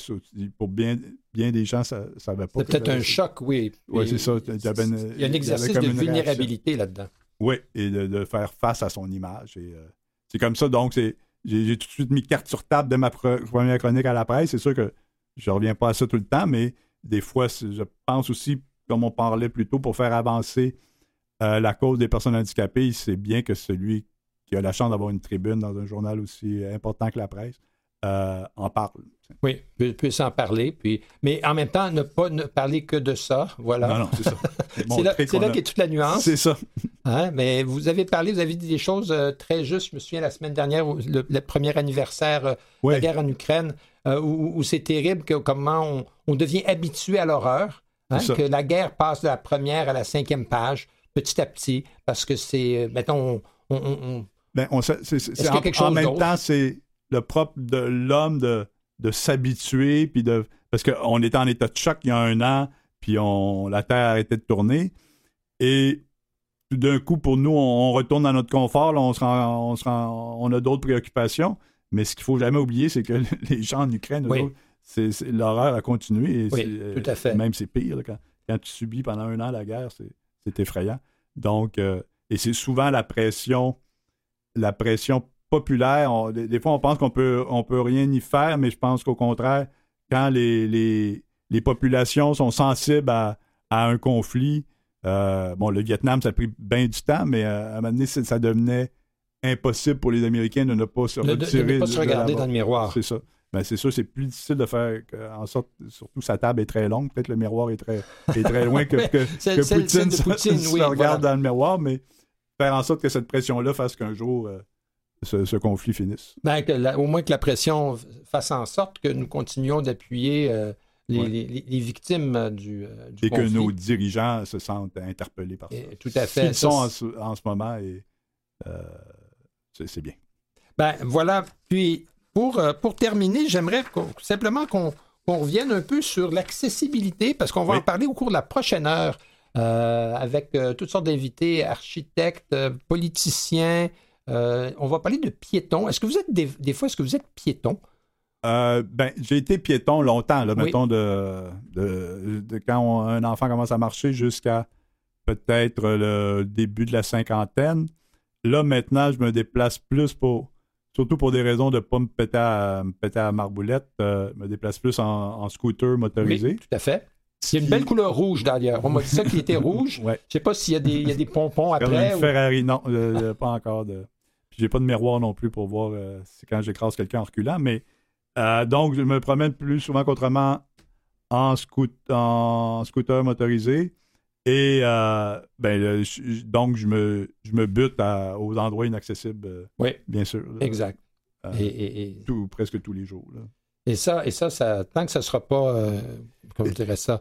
S3: Pour bien, bien des gens, ça ne savait pas.
S2: C'est peut-être un choc, oui.
S3: Oui, c'est ça.
S2: Il y, a un exercice de vulnérabilité là-dedans.
S3: Oui, et de, faire face à son image. Et, euh, c'est comme ça. Donc, j'ai, tout de suite mis carte sur table de ma première chronique à la presse. C'est sûr que je ne reviens pas à ça tout le temps, mais des fois, je pense aussi, comme on parlait plus tôt, pour faire avancer euh, la cause des personnes handicapées, c'est bien que celui qui a la chance d'avoir une tribune dans un journal aussi important que la presse euh, en parle.
S2: Oui, puisse en parler. Puis... Mais en même temps, ne pas ne parler que de ça. Voilà.
S3: Non, non, c'est ça.
S2: c'est là, là qu'est toute la nuance.
S3: C'est ça.
S2: Hein? Mais vous avez parlé, vous avez dit des choses euh, très justes. Je me souviens la semaine dernière, le, premier anniversaire euh, de la guerre en Ukraine, où, c'est terrible que, comment on, devient habitué à l'horreur. Hein? Que la guerre passe de la première à la cinquième page, petit à petit, parce que c'est, mettons, on, on,
S3: ben, on c'est, en, en même temps, c'est le propre de l'homme de, de s'habituer, puis de. Parce qu'on était en état de choc il y a un an, puis on, la Terre a arrêté de tourner. Et tout d'un coup, pour nous, on, retourne dans notre confort, on, se on, se on a d'autres préoccupations. Mais ce qu'il faut jamais oublier, c'est que les gens en Ukraine, l'horreur a continué.
S2: oui, tout à fait.
S3: Même c'est pire. quand, quand, tu subis pendant un an la guerre, c'est effrayant. Donc, euh, et c'est souvent la pression, la pression populaire. des, fois, on pense qu'on peut, on peut rien y faire, mais je pense qu'au contraire, quand les, les populations sont sensibles à, à un conflit. Euh, bon, le Vietnam, ça a pris bien du temps, mais euh, à un moment donné, ça devenait impossible pour les Américains de ne pas se
S2: de, de, ne pas se regarder dans le miroir.
S3: C'est ça. Ben, c'est sûr, c'est plus difficile de faire en sorte, surtout sa table est très longue, peut-être le miroir est très, est très loin que, que, que Poutine, se, Poutine se, oui, regarde dans le miroir, mais faire en sorte que cette pression-là fasse qu'un jour euh, ce, ce, conflit finisse.
S2: Ben, que la, au moins que la pression fasse en sorte que nous continuions d'appuyer euh, les,
S3: Ouais.
S2: les- les- les victimes du, euh, du
S3: Et que nos dirigeants se sentent interpellés par ça.
S2: Et tout à fait. Ça,
S3: sont en, ce- en ce moment, et euh, c'est bien.
S2: Ben voilà. Puis pour, euh, pour terminer, j'aimerais simplement qu'on revienne un peu sur l'accessibilité, parce qu'on va
S3: Oui.
S2: en parler au cours de la prochaine heure euh, avec euh, toutes sortes d'invités, architectes, euh, politiciens. Euh, on va parler de piétons. Est-ce que vous êtes des, des fois, est-ce que vous êtes piéton?
S3: Euh, ben, j'ai été piéton longtemps, là,
S2: Oui.
S3: mettons, de, de, de quand on- un enfant commence à marcher jusqu'à peut-être le début de la cinquantaine. Là, maintenant, je me déplace plus pour, surtout pour des raisons de ne pas me péter à, me péter à marboulette, euh, me déplace plus en, en scooter motorisé.
S2: Oui, tout à fait. Il y a une belle couleur rouge d'ailleurs. On m'a dit ça qui était rouge.
S3: Ouais.
S2: Je sais pas s'il y, a des- il y a des pompons
S3: Comme
S2: après. ou-
S3: Ferrari, non, euh, euh, pas encore. De... Puis j'ai pas de miroir non plus pour voir euh, si quand j'écrase quelqu'un en reculant. Mais euh, donc, je me promène plus souvent qu'autrement en, scoot- en scooter motorisé. Et euh, ben, le- je- donc, je me, je me bute à- aux endroits inaccessibles, euh,
S2: Oui,
S3: bien sûr. là.
S2: exact.
S3: Euh,
S2: Et, et- et-
S3: tout- presque tous les jours. là.
S2: Et ça, et ça, ça tant que ça ne sera pas, euh, comment je dirais ça,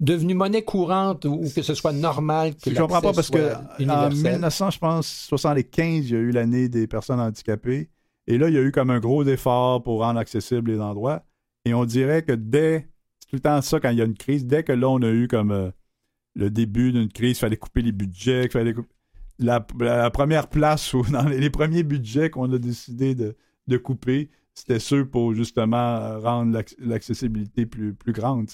S2: devenu monnaie courante ou, que ce soit normal que
S3: Je comprends pas parce que en
S2: universel.
S3: 1900, je pense, 75, il y a eu l'année des personnes handicapées. Et là, il y a eu comme un gros effort pour rendre accessibles les endroits. Et on dirait que dès, c'est tout le temps ça quand il y a une crise, dès que là, on a eu comme euh, le début d'une crise, il fallait couper les budgets, fallait couper- la, la première place ou dans les, les premiers budgets qu'on a décidé de, de couper, c'était ceux pour justement euh, rendre l'acc- l'accessibilité plus, plus grande.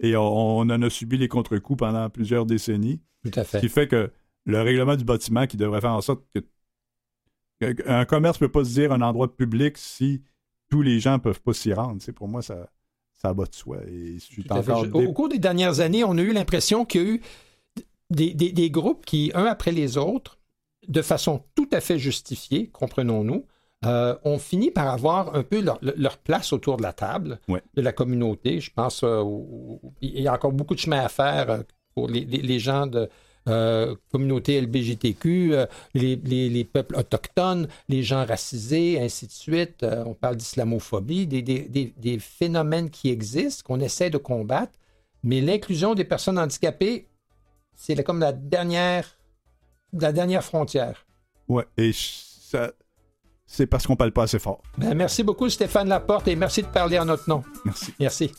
S3: Et on, on en a subi les contre-coups pendant plusieurs décennies.
S2: Tout à
S3: Ce
S2: fait.
S3: qui fait que le règlement du bâtiment qui devrait faire en sorte que- un commerce ne peut pas se dire un endroit public si tous les gens ne peuvent pas s'y rendre. Sais, pour moi, ça, ça va de soi. Et Je-
S2: Au, au cours des dernières années, on a eu l'impression qu'il y a eu des, des- des groupes qui, un après les autres, de façon tout à fait justifiée, comprenons-nous, euh, ont fini par avoir un peu leur, leur place autour de la table
S3: Ouais.
S2: de la communauté. Je pense euh, au- au- il y a encore beaucoup de chemin à faire euh, pour les, les- les gens de euh, communauté LBGTQ, euh, les, les- les peuples autochtones, les gens racisés, ainsi de suite. Euh, on parle d'islamophobie, des, des- des- des phénomènes qui existent, qu'on essaie de combattre. Mais l'inclusion des personnes handicapées, c'est comme la dernière, la dernière frontière.
S3: Ouais, et ça- c'est parce qu'on ne parle pas assez fort.
S2: Ben, merci beaucoup, Stéphane Laporte, et merci de parler en notre nom.
S3: Merci.
S2: Merci.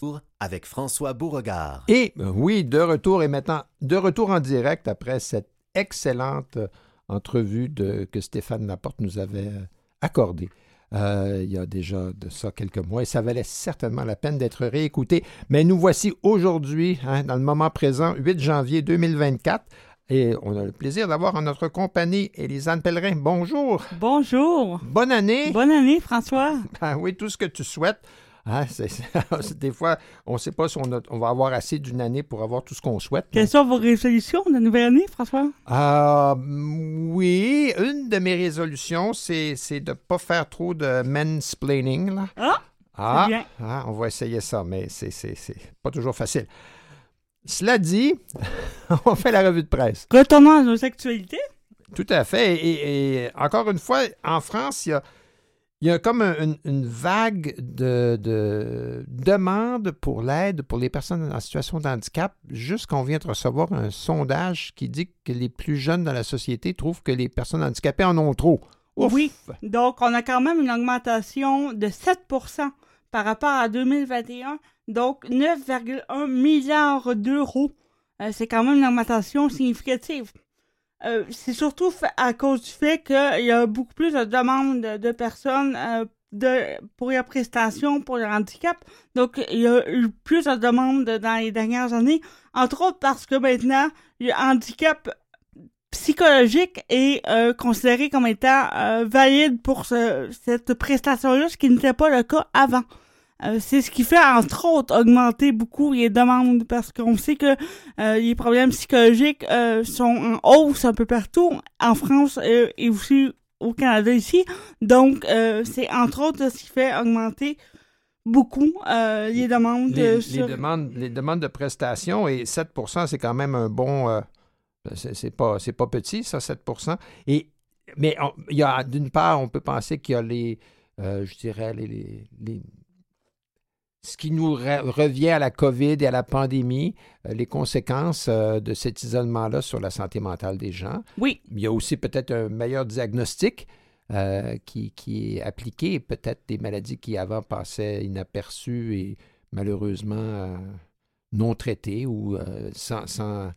S1: Avec François Beauregard.
S2: Et oui, de retour et maintenant, de retour en direct après cette excellente euh, entrevue de, que Stéphane Laporte nous avait euh, accordée. euh, il y a déjà de ça quelques mois et ça valait certainement la peine d'être réécouté. Mais nous voici aujourd'hui, hein, dans le moment présent, 8 janvier 2024, et on a le plaisir d'avoir en notre compagnie Élisane Pellerin. Bonjour,
S4: Bonjour.
S2: bonne année.
S4: Bonne année, François.
S2: Ah oui, tout ce que tu souhaites. Hein, c'est- des fois, on ne sait pas si on, a- on va avoir assez d'une année pour avoir tout ce qu'on souhaite.
S4: Quelles sont vos résolutions de nouvelle année, François?
S2: Ah, mm, oui, une de mes résolutions, c'est de ne pas faire trop de mansplaining. Là.
S4: Ah,
S2: Ah,
S4: bien.
S2: ah, on va essayer ça, mais c'est pas toujours facile. Cela dit, on fait la revue de presse.
S4: Retournons à nos actualités.
S2: Tout à fait. Et, et encore une fois, en France, il y a, il y a comme un- une, vague de, de demandes pour l'aide pour les personnes en situation de handicap, juste qu'on vient de recevoir un sondage qui dit que les plus jeunes dans la société trouvent que les personnes handicapées en ont trop. Ouf!
S4: Oui. Donc, on a quand même une augmentation de 7% par rapport à 2021. Donc, 9,1 milliards d'euros. Euh, c'est quand même une augmentation significative. Euh, c'est surtout à cause du fait qu'il y a beaucoup plus de demandes de, personnes euh, de, pour les prestations pour le handicap. Donc, il y a eu plus de demandes dans les dernières années, entre autres parce que maintenant, le handicap psychologique est euh, considéré comme étant euh, valide pour ce- cette prestation-là, ce qui n'était pas le cas avant. Euh, c'est ce qui fait, entre autres, augmenter beaucoup les demandes parce qu'on sait que euh, les problèmes psychologiques euh, sont en hausse un peu partout, en France et aussi au Canada ici. Donc, c'est entre autres ce qui fait augmenter beaucoup les demandes.
S2: Les, les, demandes. les demandes de prestations et 7 c'est quand même un bon... c'est pas, pas petit, ça, 7 et, Mais il y a, d'une part, on peut penser qu'il y a les... je dirais, les, les ce qui nous revient à la COVID et à la pandémie, euh, les conséquences euh, de cet isolement-là sur la santé mentale des gens.
S4: Oui.
S2: Il y a aussi peut-être un meilleur diagnostic euh, qui, qui, est appliqué, peut-être des maladies qui avant passaient inaperçues et malheureusement non traitées ou sans, sans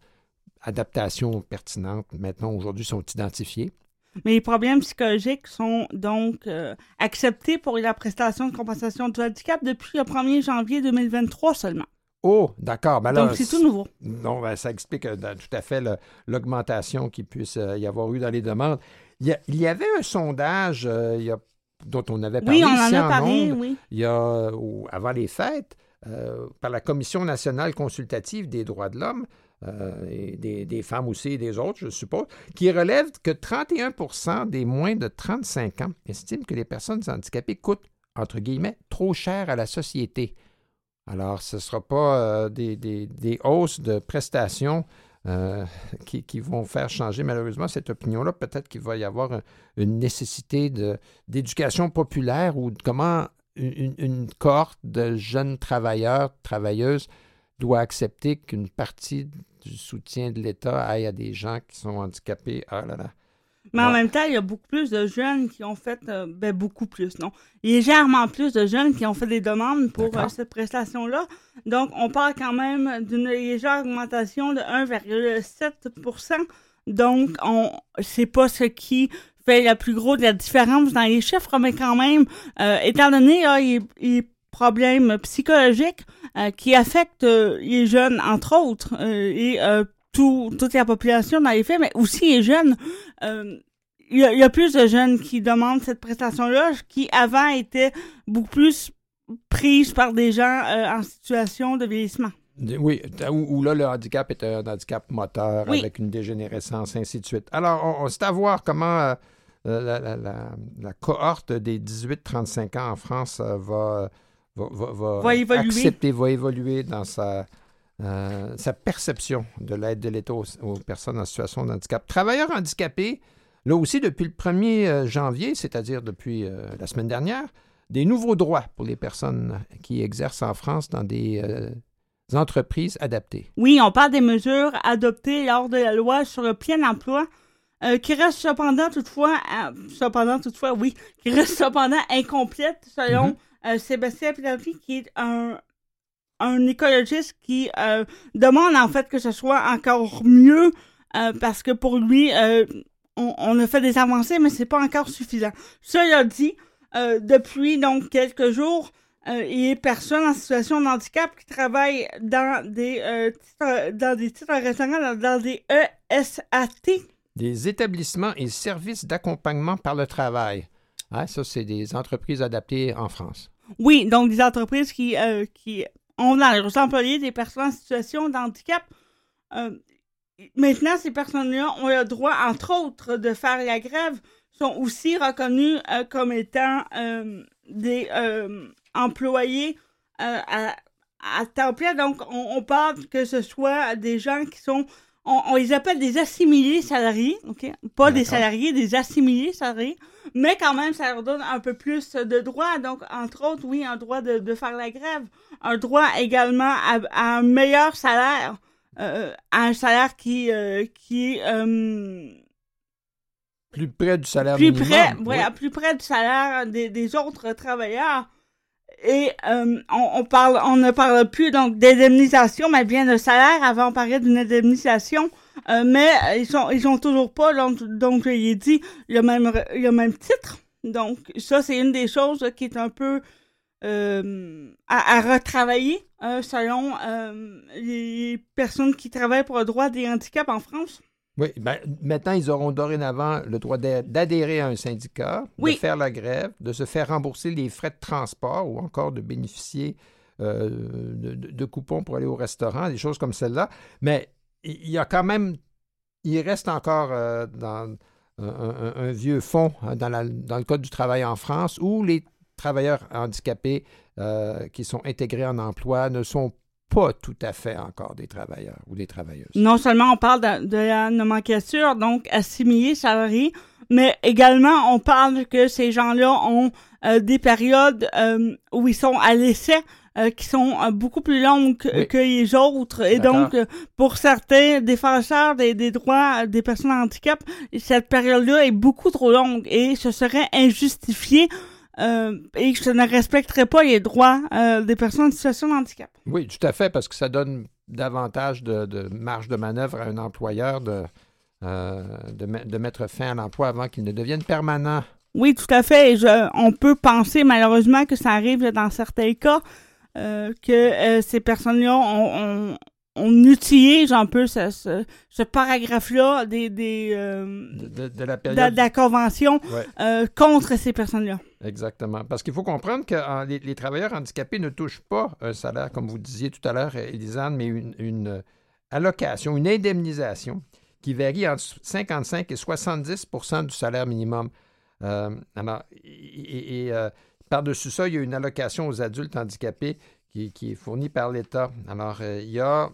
S2: adaptation pertinente, maintenant aujourd'hui sont identifiées.
S4: Mais les problèmes psychologiques sont donc euh, acceptés pour la prestation de compensation du handicap depuis le 1er janvier 2023 seulement.
S2: Oh, d'accord. Ben
S4: donc, c'est tout nouveau.
S2: Non, ben, ça explique euh, tout à fait l'augmentation qu'il puisse euh, y avoir eu dans les demandes. Il y, avait un sondage dont on avait parlé.
S4: Oui, on en a parlé, oui.
S2: Il y a, avant les fêtes, par la Commission nationale consultative des droits de l'homme, euh, des, femmes aussi et des autres, je suppose, qui relèvent que 31 des moins de 35 ans estiment que les personnes handicapées coûtent, entre guillemets, trop cher à la société. Alors, ce ne sera pas euh, des, hausses de prestations euh, qui, vont faire changer malheureusement cette opinion-là. Peut-être qu'il va y avoir une nécessité d'éducation populaire ou comment une, une, cohorte de jeunes travailleurs, travailleuses doit accepter qu'une partie du soutien de l'État aille à des gens qui sont handicapés. Ah là là.
S4: Mais en même temps, il y a beaucoup plus de jeunes qui ont fait, euh, ben beaucoup plus, non, légèrement plus de jeunes qui ont fait des demandes pour euh, cette prestation-là. Donc, on parle quand même d'une légère augmentation de 1,7% Donc, on, c'est pas ce qui fait la plus grosse de la différence dans les chiffres, mais quand même, euh, étant donné là, il, problèmes psychologiques euh, qui affectent euh, les jeunes, entre autres, euh, et toute la population dans les faits, mais aussi les jeunes. Il y, a plus de jeunes qui demandent cette prestation-là, qui avant étaient beaucoup plus prises par des gens en situation de vieillissement.
S2: Oui, où, là, le handicap est un handicap moteur avec une dégénérescence, ainsi de suite. Alors, on, c'est à voir comment la, la, cohorte des 18-35 ans en France va va, évoluer. accepter, va évoluer dans sa, euh, sa perception de l'aide de l'État aux, personnes en situation de handicap. Travailleurs handicapés, là aussi, depuis le 1er euh, janvier, c'est-à-dire depuis euh, la semaine dernière, des nouveaux droits pour les personnes qui exercent en France dans des entreprises adaptées.
S4: Oui, on parle des mesures adoptées lors de la loi sur le plein emploi. qui reste cependant toutefois, cependant toutefois, oui, qui reste cependant incomplète selon mm-hmm. Euh, Sébastien Pilavi, qui est un, un écologiste qui euh, demande en fait que ce soit encore mieux euh, parce que pour lui, on, a fait des avancées, mais c'est pas encore suffisant. Cela dit, depuis donc quelques jours, il y a personnes en situation de handicap qui travaillent dans des titres, dans des titres restaurants, dans, des ESAT.
S2: Des établissements et services d'accompagnement par le travail. Ah, ça, c'est des entreprises adaptées en France.
S4: Oui, donc des entreprises qui, euh, qui ont dans leurs employés des personnes en situation de handicap. Euh, maintenant, ces personnes-là ont le droit, entre autres, de faire la grève, sont aussi reconnues euh, comme étant des employés à, à, temps plein. Donc, on, parle que ce soit des gens qui sont on, les appelle des assimilés salariés, ok? Pas des salariés, des assimilés salariés. Mais quand même, ça leur donne un peu plus de droits. Donc, entre autres, oui, un droit de, faire la grève. Un droit également à, un meilleur salaire. Euh, à un salaire qui, euh, qui euh,
S2: plus près du salaire
S4: plus
S2: minimum.
S4: Près, oui. plus près du salaire des, des autres travailleurs. Et euh, on, parle, on ne parle plus donc d'indemnisation, mais bien de salaire. Avant, on parlait d'une indemnisation, euh, mais ils sont, ils ont toujours pas. Donc, donc je l'ai dit, le même, le même titre. Donc, ça, c'est une des choses qui est un peu euh, à, retravailler selon les personnes qui travaillent pour le droit des handicaps en France.
S2: Oui, ben, maintenant, ils auront dorénavant le droit d'a- d'adhérer à un syndicat,
S4: Oui.
S2: de faire la grève, de se faire rembourser les frais de transport ou encore de bénéficier euh, de, coupons pour aller au restaurant, des choses comme celle-là. Mais il y a quand même, il reste encore euh, dans un, un- un vieux fonds hein, dans, la- dans le Code du travail en France où les travailleurs handicapés euh, qui sont intégrés en emploi ne sont pas tout à fait encore des travailleurs ou des travailleuses.
S4: Non seulement on parle de, de la nomenclature, donc assimilés, salariés, mais également on parle que ces gens-là ont euh, des périodes euh, où ils sont à l'essai euh, qui sont beaucoup plus longues que,
S2: Oui.
S4: que les autres. Et donc, pour certains défenseurs des, des droits des personnes en handicap, cette période-là est beaucoup trop longue et ce serait injustifié euh, et que je ne respecterait pas les droits euh, des personnes en situation de handicap.
S2: Oui, tout à fait, parce que ça donne davantage de, de marge de manœuvre à un employeur de, euh, de, me- de mettre fin à l'emploi avant qu'il ne devienne permanent.
S4: Oui, tout à fait. Et je- on peut penser malheureusement que ça arrive dans certains cas que ces personnes-là on, on, on utilise un peu ce, ce, ce paragraphe-là des, des, euh,
S2: De, la
S4: de,
S2: période.
S4: de la convention
S2: Ouais.
S4: euh, contre ces personnes-là.
S2: Exactement. Parce qu'il faut comprendre que euh, les, travailleurs handicapés ne touchent pas un salaire, comme vous disiez tout à l'heure, Elisane, mais une, euh, allocation, une indemnisation qui varie entre 55 et 70% du salaire minimum. Euh, alors, et, euh, par-dessus ça, il y a une allocation aux adultes handicapés qui, est fournie par l'État. Alors, euh, il y a.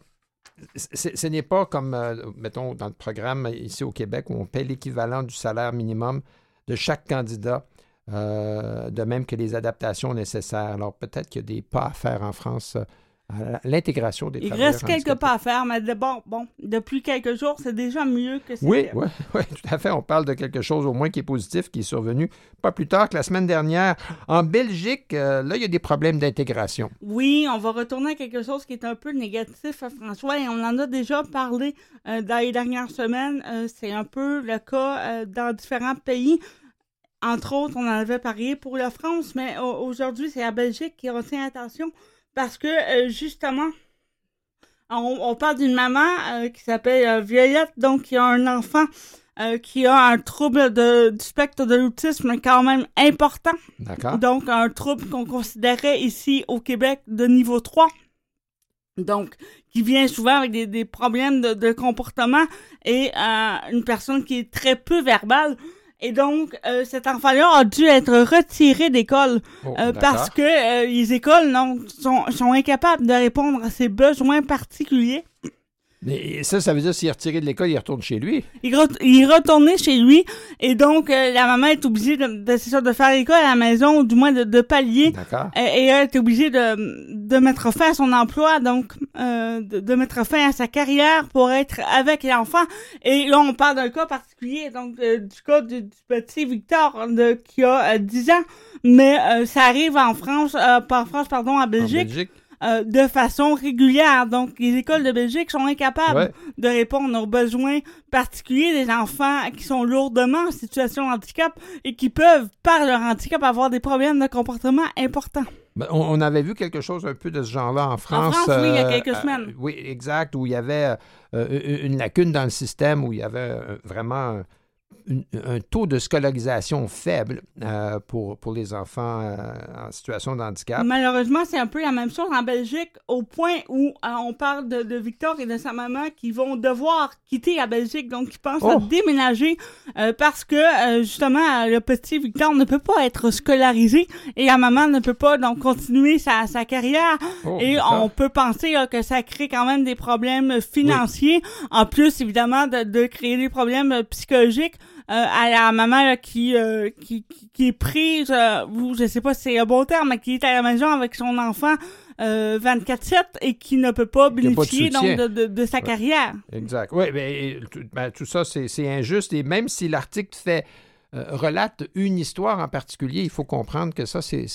S2: Ce n'est pas comme, euh, mettons, dans le programme ici au Québec où on paie l'équivalent du salaire minimum de chaque candidat. Euh, de même que les adaptations nécessaires. Alors peut-être qu'il y a des pas à faire en France euh, à l'intégration des
S4: Il reste quelques pas à faire, mais de, bon, bon, depuis quelques jours, c'est déjà mieux que.
S2: Oui, oui, oui, tout à fait. On parle de quelque chose au moins qui est positif, qui est survenu pas plus tard que la semaine dernière. En Belgique, euh, là, il y a des problèmes d'intégration.
S4: Oui, on va retourner à quelque chose qui est un peu négatif, François, et on en a déjà parlé euh, dans les dernières semaines. Euh, c'est un peu le cas dans différents pays. Entre autres, on en avait parlé pour la France, mais au- aujourd'hui, c'est la Belgique qui retient l'attention parce que, euh, justement, on, on parle d'une maman euh, qui s'appelle euh, Violette, donc qui a un enfant euh, qui a un trouble de, du spectre de l'autisme quand même important.
S2: D'accord?
S4: Donc, un trouble qu'on considérait ici au Québec de niveau 3. Donc, qui vient souvent avec des, des problèmes de, de comportement et euh, une personne qui est très peu verbale. Et donc, euh, cet enfant-là a dû être retiré d'école
S2: Oh,
S4: euh, parce que euh, les écoles sont, sont incapables de répondre à ses besoins particuliers.
S2: Mais ça, ça veut dire s'il est retiré de l'école, il retourne chez lui.
S4: Il, re- il est retourné chez lui et donc euh, la maman est obligée de, faire l'école à la maison ou du moins de, de pallier
S2: D'accord?
S4: et, et elle est obligée de, de mettre fin à son emploi, donc euh, de, de mettre fin à sa carrière pour être avec l'enfant. Et là, on parle d'un cas particulier, donc euh, du cas du, du petit Victor de, qui a euh, 10 ans, mais euh, ça arrive en France, euh, pas en France, pardon, en
S2: En
S4: Belgique,
S2: Belgique?
S4: Euh, de façon régulière. Donc, les écoles de Belgique sont incapables
S2: Ouais.
S4: de répondre aux besoins particuliers des enfants qui sont lourdement en situation de handicap et qui peuvent, par leur handicap, avoir des problèmes de comportement importants.
S2: Ben, On, avait vu quelque chose un peu de ce genre-là en France.
S4: France, oui, il y a
S2: euh,
S4: quelques
S2: euh,
S4: semaines.
S2: oui, exact, où il y avait une lacune dans le système, où il y avait vraiment une- un taux de scolarisation faible euh, pour, pour les enfants euh, en situation de handicap.
S4: Malheureusement, c'est un peu la même chose en Belgique, au point où euh, on parle de, de Victor et de sa maman qui vont devoir quitter la Belgique, donc ils pensent à
S2: Oh!
S4: déménager parce que justement le petit Victor ne peut pas être scolarisé et la maman ne peut pas donc continuer sa, sa carrière
S2: Oh,
S4: et on peut penser là, que ça crée quand même des problèmes financiers, en plus évidemment de, de créer des problèmes psychologiques à la maman là, qui, euh, qui, qui, qui est prise, euh, ou je sais pas si c'est un bon terme, mais qui est à la maison avec son enfant euh, 24-7 et qui ne peut pas bénéficier donc, de, de, sa carrière.
S2: Exact. Oui, mais tout, ben, tout ça, c'est injuste. Et même si l'article fait euh, relate une histoire en particulier, il faut comprendre que ça, c'est-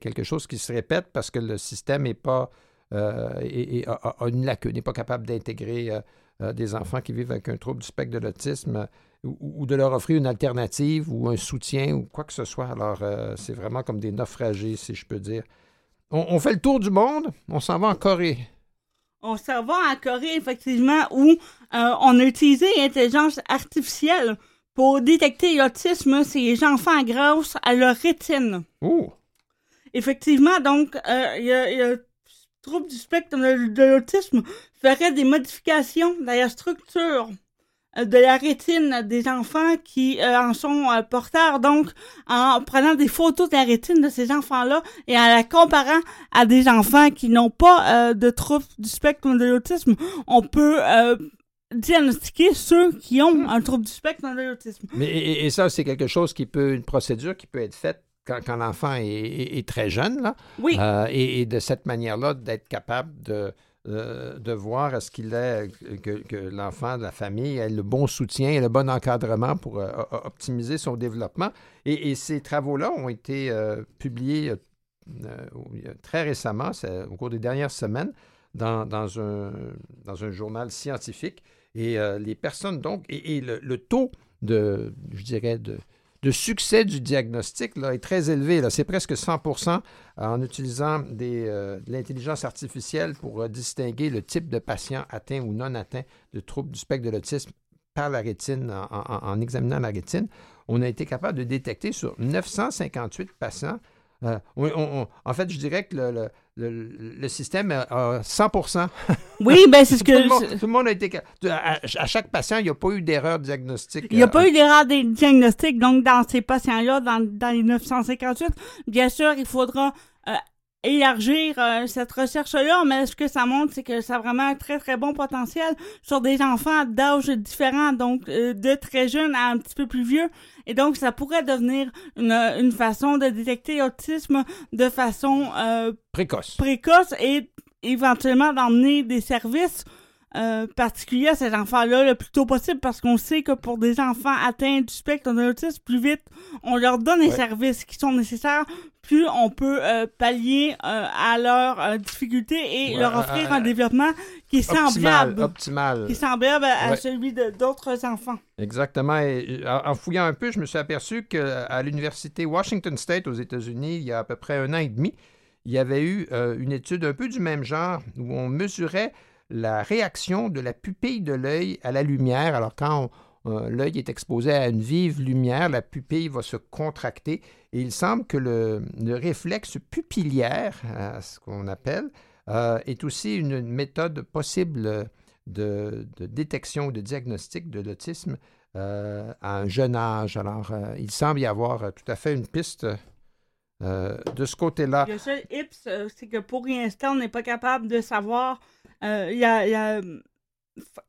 S2: quelque chose qui se répète parce que le système est pas euh, a, a une lacune, n'est pas capable d'intégrer euh, euh, des enfants qui vivent avec un trouble du spectre de l'autisme euh, ou, ou de leur offrir une alternative ou un soutien ou quoi que ce soit. Alors, euh, c'est vraiment comme des naufragés, si je peux dire. On, on fait le tour du monde, on s'en va en Corée.
S4: on s'en va en Corée, effectivement, où euh, on a utilisé l'intelligence artificielle pour détecter l'autisme chez les enfants grâce à leur rétine.
S2: Oh!
S4: Effectivement, donc, euh, il y a, y a trouble du spectre de, l'autisme ferait des modifications dans la structure de la rétine des enfants qui euh, en sont euh, porteurs. Donc, en prenant des photos de la rétine de ces enfants-là et en la comparant à des enfants qui n'ont pas euh, de trouble du spectre de l'autisme, on peut euh, diagnostiquer ceux qui ont un trouble du spectre de l'autisme.
S2: Mais, et, et ça, c'est quelque chose qui peut, une procédure qui peut être faite quand, quand l'enfant est, est- est très jeune, là.
S4: Oui.
S2: Euh, et, et de cette manière-là, d'être capable de, euh, de voir est-ce qu'il est que, l'enfant de la famille ait le bon soutien et le bon encadrement pour euh, optimiser son développement. Et, ces travaux-là ont été euh, publiés très récemment, au cours des dernières semaines, dans, un, journal scientifique. Et les personnes, donc, et, le taux de, je dirais, de, de succès du diagnostic là, est très élevé. C'est presque 100% en utilisant euh, de l'intelligence artificielle pour euh, distinguer le type de patient atteint ou non atteint de troubles du spectre de l'autisme par la rétine, en, examinant la rétine. On a été capable de détecter sur 958 patients. euh, en fait, je dirais que le- le- le système a, a 100%
S4: Oui, ben c'est ce
S2: tout, le
S4: que...
S2: monde, tout le monde a été. À, à chaque patient, il n'y a pas eu d'erreur diagnostique.
S4: Il n'y a
S2: euh,
S4: pas eu d'erreur de diagnostic, donc dans ces patients-là, dans, dans les 958, bien sûr, il faudra euh, élargir euh, cette recherche-là, mais ce que ça montre, c'est que ça a vraiment un très, très bon potentiel sur des enfants d'âge différents, donc euh, de très jeunes à un petit peu plus vieux. Et donc, ça pourrait devenir une, une façon de détecter l'autisme de façon euh,
S2: précoce.
S4: précoce et éventuellement d'emmener des services euh, particuliers à ces enfants-là le plus tôt possible parce qu'on sait que pour des enfants atteints du spectre de l'autisme, plus vite on leur donne les
S2: Ouais.
S4: services qui sont nécessaires, plus on peut euh, pallier euh, à leurs euh, difficultés et
S2: Ouais,
S4: leur offrir
S2: euh,
S4: un développement qui est
S2: Optimal.
S4: semblable,
S2: optimal.
S4: qui est semblable à
S2: Ouais.
S4: celui de d'autres enfants.
S2: Exactement. Et, en, en fouillant un peu, je me suis aperçu qu'à l'université Washington State aux États-Unis, il y a à peu près un an et demi, il y avait eu euh, une étude un peu du même genre où on mesurait la réaction de la pupille de l'œil à la lumière. Alors, quand on- euh, l'œil est exposé à une vive lumière, la pupille va se contracter. Et il semble que le, le réflexe pupillaire, euh, ce qu'on appelle, euh, est aussi une, méthode possible de, détection ou de diagnostic de l'autisme euh, à un jeune âge. Alors, il semble y avoir tout à fait une piste de ce côté-là.
S4: Le seul hips, c'est que pour l'instant, on n'est pas capable de savoir il y a,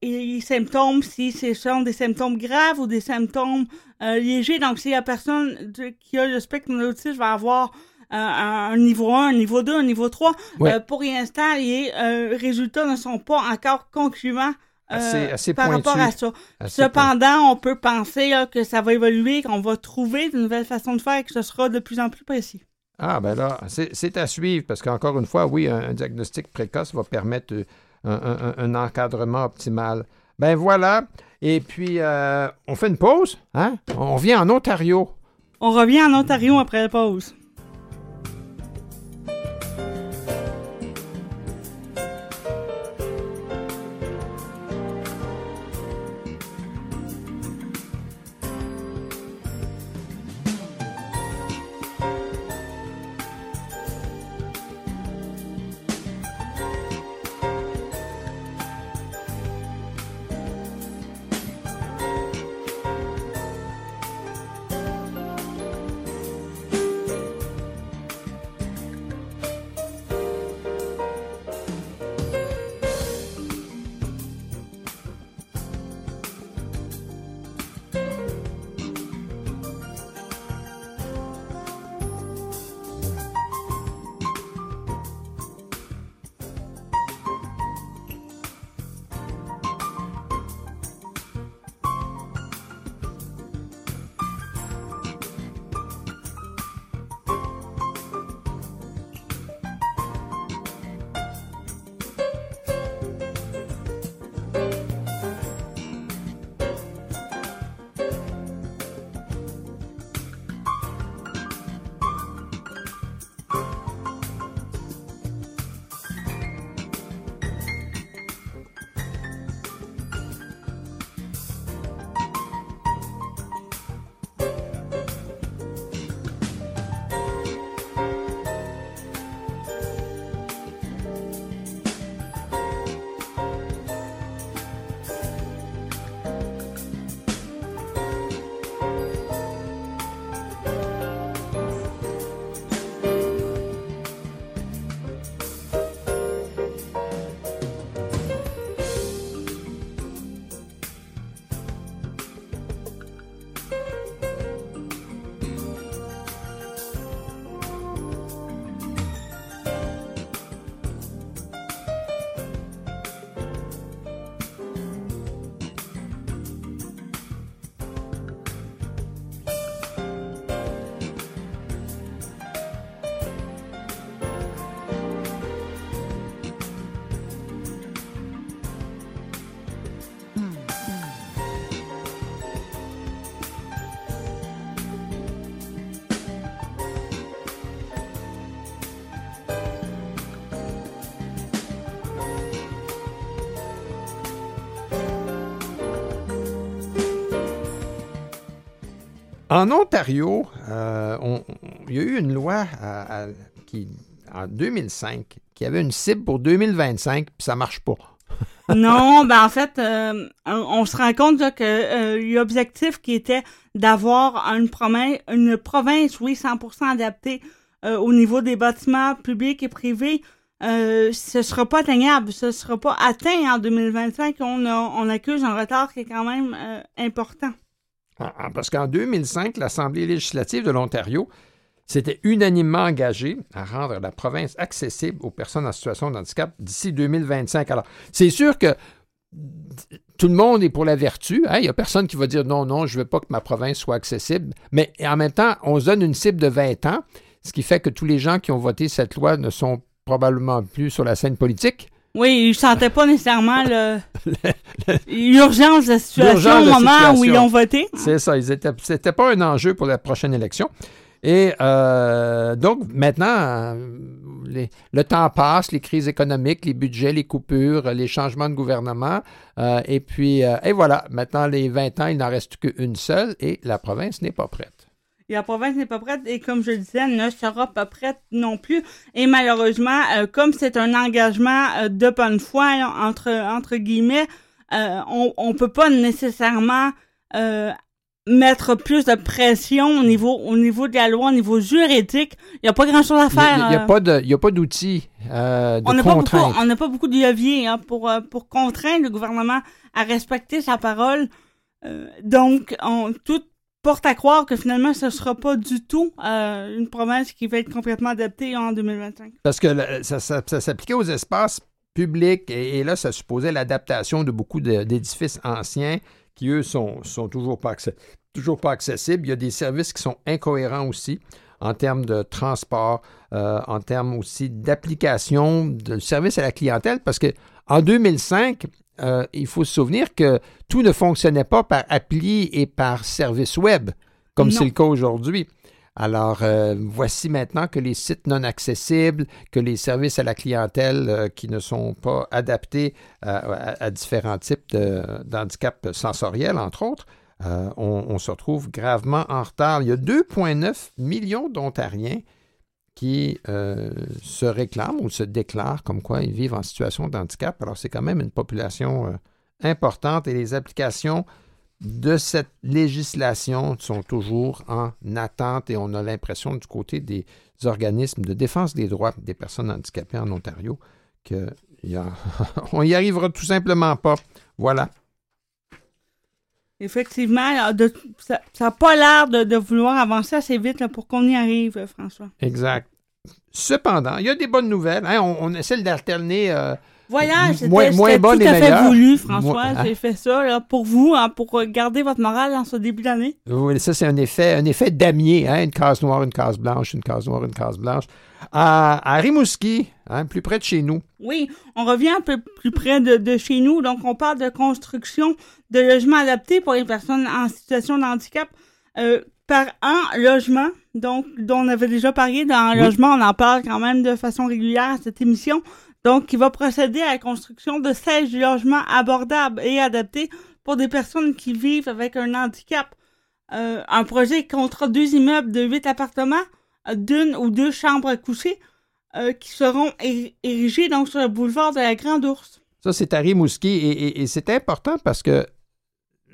S4: les symptômes, si ce sont des symptômes graves ou des symptômes euh, légers. Donc, si la personne de- qui a le spectre de l'autisme va avoir euh, un, niveau 1, un niveau 2, un niveau 3,
S2: Ouais.
S4: euh, pour l'instant, les résultats ne sont pas encore concluants.
S2: Assez- assez
S4: par
S2: pointus.
S4: rapport à ça. Cependant, on peut penser là, que ça va évoluer, qu'on va trouver de nouvelles façons de faire et que ce sera de plus en plus précis.
S2: Ah, ben là, c'est à suivre parce qu'encore une fois, oui, un, un diagnostic précoce va permettre un, encadrement optimal. Ben voilà. Et puis, euh, on fait une pause, hein? On revient en Ontario.
S4: On revient en Ontario après la pause.
S2: En Ontario, euh, on- il y a eu une loi à- à- qui, en 2005 qui avait une cible pour 2025, puis ça marche pas.
S4: non, ben en fait, euh, on, se rend compte que euh, l'objectif qui était d'avoir une province, une province, oui, 100% adaptée euh, au niveau des bâtiments publics et privés, euh, ce sera pas atteignable, ce sera pas atteint en 2025. On, accuse un retard qui est quand même euh, important.
S2: Ah, ah, Parce qu'en 2005, l'Assemblée législative de l'Ontario s'était unanimement engagée à rendre la province accessible aux personnes en situation de handicap d'ici 2025. Alors, c'est sûr que tout le monde est pour la vertu. hein. Il n'y a personne qui va dire non, non, je ne veux pas que ma province soit accessible. Mais en même temps, on se donne une cible de 20 ans, ce qui fait que tous les gens qui ont voté cette loi ne sont probablement plus sur la scène politique.
S4: Oui, ils sentaient pas nécessairement l'urgence de la situation au moment où ils ont voté.
S2: C'est ça. Ils étaient, c'était pas un enjeu pour la prochaine élection. Et euh, donc, maintenant, les- le temps passe, les crises économiques, les budgets, les coupures, les changements de gouvernement. euh, et puis, euh, et voilà, maintenant, les 20 ans, il n'en reste qu'une seule et la province n'est pas prête.
S4: La province n'est pas prête et comme je le disais, ne sera pas prête non plus. Et malheureusement, euh, comme c'est un engagement euh, de bonne foi, là, entre, entre guillemets, euh, on, on peut pas nécessairement mettre plus de pression au niveau, au niveau de la loi, au niveau juridique. Il n'y a pas grand-chose à
S2: Il n'y a,
S4: faire.
S2: il y a pas de- il y a pas d'outils de
S4: on n'a pas beaucoup,
S2: contrainte.
S4: on n'a pas beaucoup de leviers hein, pour pour contraindre le gouvernement à respecter sa parole. Donc, on, tout porte à croire que finalement, ce sera pas du tout euh, une province qui va être complètement adaptée en 2025.
S2: Parce que ça, s'appliquait aux espaces publics et, là, ça supposait l'adaptation de beaucoup d'édifices anciens qui, eux, sont, sont toujours, pas toujours pas accessibles. Il y a des services qui sont incohérents aussi en termes de transport, euh, en termes aussi d'application de service à la clientèle, parce que en 2005, euh, il faut se souvenir que tout ne fonctionnait pas par appli et par service web, comme c'est le cas aujourd'hui. Alors, euh, voici maintenant que les sites non accessibles, que les services à la clientèle euh, qui ne sont pas adaptés à, différents types d'handicaps sensoriels, entre autres, on, on se retrouve gravement en retard. Il y a 2,9 millions d'Ontariens qui euh, se réclament ou se déclarent comme quoi ils vivent en situation de handicap. Alors, c'est quand même une population euh, importante et les applications de cette législation sont toujours en attente et on a l'impression du côté des organismes de défense des droits des personnes handicapées en Ontario qu'on n'y arrivera tout simplement pas. Voilà.
S4: Effectivement, ça n'a pas l'air de, vouloir avancer assez vite pour qu'on y arrive, euh, François.
S2: Exact. Cependant, il y a des bonnes nouvelles. hein. On, on essaie d'alterner. euh,
S4: Voyage, c'était
S2: Moins- moins bonne
S4: tout
S2: et
S4: à fait voulu, François.
S2: Moi- hein?
S4: J'ai fait ça là, pour vous, hein, pour garder votre morale dans ce début d'année.
S2: oui, ça, c'est un effet, un effet damier. hein. Une case noire, une case blanche, une case noire, une case blanche. À, à Rimouski, hein, plus près de chez nous.
S4: Oui, on revient un peu plus près de, de chez nous. Donc, on parle de construction de logements adaptés pour les personnes en situation de handicap euh, par un logement. Donc, dont on avait déjà parlé dans un
S2: Oui.
S4: logement, on en parle quand même de façon régulière à cette émission. Donc, qui va procéder à la construction de 16 logements abordables et adaptés pour des personnes qui vivent avec un handicap. Euh, un projet qui comptera deux immeubles de 8 appartements, d'une ou deux chambres à coucher, euh, qui seront érigés donc sur le boulevard de la Grande Ourse.
S2: Ça, c'est à Rimouski et, et- c'est important parce que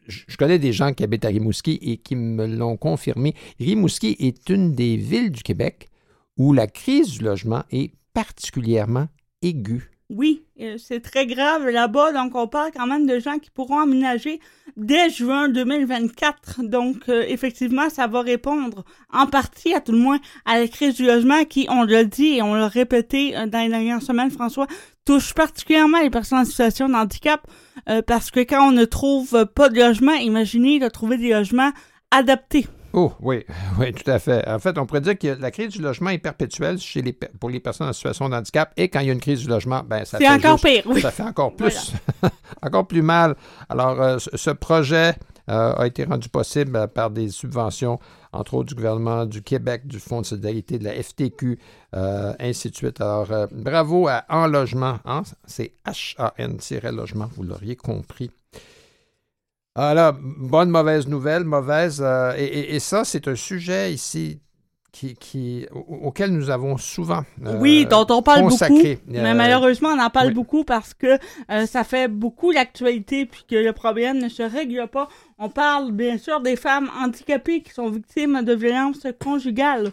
S2: je connais des gens qui habitent à Rimouski et qui me l'ont confirmé. Rimouski est une des villes du Québec où la crise du logement est particulièrement
S4: Oui, euh, c'est très grave là-bas, donc on parle quand même de gens qui pourront aménager dès juin 2024. Donc, euh, effectivement, ça va répondre en partie, à tout le moins, à la crise du logement qui, on l'a dit et on l'a répété euh, dans les dernières semaines, François, touche particulièrement les personnes en situation de handicap parce que quand on ne trouve pas de logement, imaginez de trouver des logements adaptés.
S2: Oh, oui, oui, tout à fait. En fait, on pourrait dire que la crise du logement est perpétuelle chez les, pour les personnes en situation de handicap et quand il y a une crise du logement, ben, ça fait
S4: encore
S2: juste-
S4: pire, oui.
S2: Ça fait encore plus, encore plus mal. Alors, euh, ce projet euh, a été rendu possible par des subventions, entre autres du gouvernement du Québec, du Fonds de solidarité, de la FTQ, euh, ainsi de suite. Alors, bravo à En Logement. hein? C'est H-A-N-logement, vous l'auriez compris. Ah là, bonne, mauvaise nouvelle, mauvaise. euh, et, et- et ça, c'est un sujet ici qui, qui, au- auquel nous avons souvent. euh,
S4: oui, dont on parle beaucoup.
S2: consacré.
S4: Mais
S2: Euh,
S4: malheureusement, on en parle
S2: oui.
S4: beaucoup parce que euh, ça fait beaucoup l'actualité puis que le problème ne se règle pas. On parle bien sûr des femmes handicapées qui sont victimes de violences conjugales,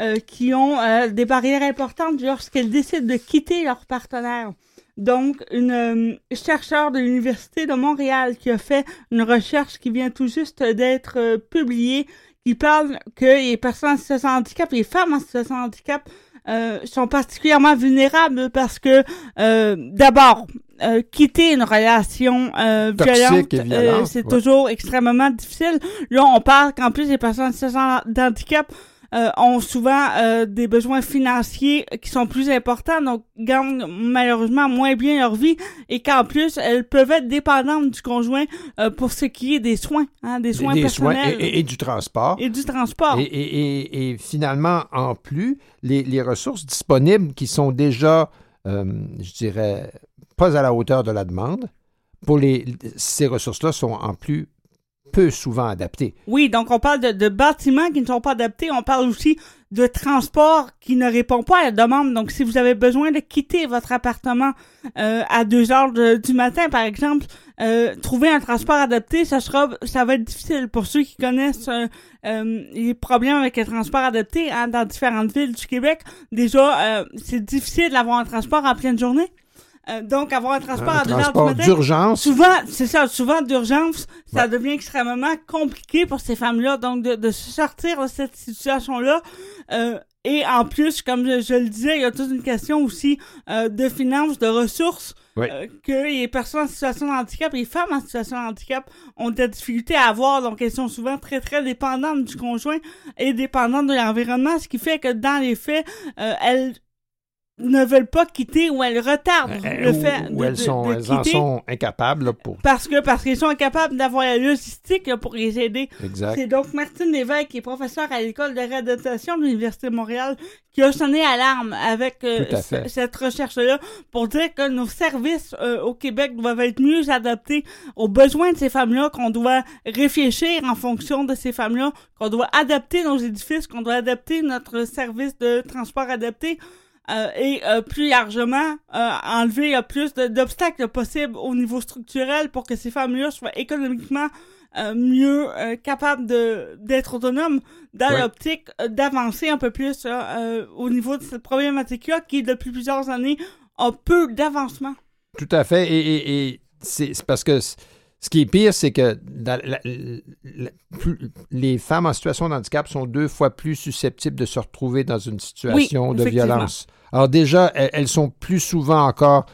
S4: euh, qui ont euh, des barrières importantes lorsqu'elles décident de quitter leur partenaire. Donc, une euh, chercheure de l'Université de Montréal qui a fait une recherche qui vient tout juste d'être euh, publiée, qui parle que les personnes en situation de handicap, les femmes en situation de handicap, euh, sont particulièrement vulnérables parce que, euh, d'abord, euh, quitter une relation euh, violente, euh, c'est
S2: ouais.
S4: toujours extrêmement difficile. Là, on parle qu'en plus, les personnes en situation d'handicap euh, ont souvent euh, des besoins financiers qui sont plus importants, donc gagnent malheureusement moins bien leur vie et qu'en plus, elles peuvent être dépendantes du conjoint euh, pour ce qui est des soins, hein, des soins
S2: des soins
S4: personnels
S2: et, et- et du transport.
S4: et du transport.
S2: Et, et- finalement, en plus, les, les ressources disponibles qui sont déjà, je dirais, pas à la hauteur de la demande, pour les, ces ressources-là sont en plus peu souvent adaptées.
S4: Oui, donc on parle de, bâtiments qui ne sont pas adaptés. On parle aussi de transport qui ne répond pas à la demande. Donc, si vous avez besoin de quitter votre appartement euh, à 2 heures du matin, par exemple, euh, trouver un transport adapté, ça sera, ça va être difficile pour ceux qui connaissent euh, euh, les problèmes avec le transport adapté hein, dans différentes villes du Québec. Déjà, euh, c'est difficile d'avoir un transport en pleine journée. Euh, donc, avoir un transport
S2: Un
S4: à 2 heures du
S2: transport d'urgence.
S4: Souvent, c'est ça, souvent d'urgence, ça devient extrêmement compliqué pour ces femmes-là. Donc, de, de se sortir de cette situation-là. euh, et en plus, comme je, je le disais, il y a toute une question aussi euh, de finances, de ressources.
S2: Oui.
S4: euh, que les personnes en situation de handicap, les femmes en situation de handicap ont des difficultés à avoir. Donc, elles sont souvent très, très dépendantes du conjoint et dépendantes de l'environnement, ce qui fait que dans les faits, euh, elles ne veulent pas quitter ou elles retardent
S2: Euh,
S4: le fait de,
S2: elles, sont,
S4: de
S2: elles en sont incapables là, pour.
S4: Parce que parce qu'ils sont incapables d'avoir la logistique là, pour les aider.
S2: Exact.
S4: C'est donc Martine Lévesque, qui est professeur à l'école de réadaptation de l'Université de Montréal, qui a sonné alarme avec euh, cette recherche-là pour dire que nos services euh, au Québec doivent être mieux adaptés aux besoins de ces femmes-là, qu'on doit réfléchir en fonction de ces femmes-là, qu'on doit adapter nos édifices, qu'on doit adapter notre service de transport adapté. Euh, et euh, plus largement euh, enlever le plus d'obstacles possibles au niveau structurel pour que ces femmes-là soient économiquement euh, mieux euh, capables de d'être autonomes dans
S2: Ouais.
S4: l'optique euh, d'avancer un peu plus euh, euh, au niveau de cette problématique-là qui, depuis plusieurs années, a peu d'avancement.
S2: Tout à fait. Et, et- et c'est parce que ce qui est pire, c'est que dans la- la- plus- les femmes en situation de handicap sont deux fois plus susceptibles de se retrouver dans une situation de violence. Alors déjà, elles, elles sont plus souvent encore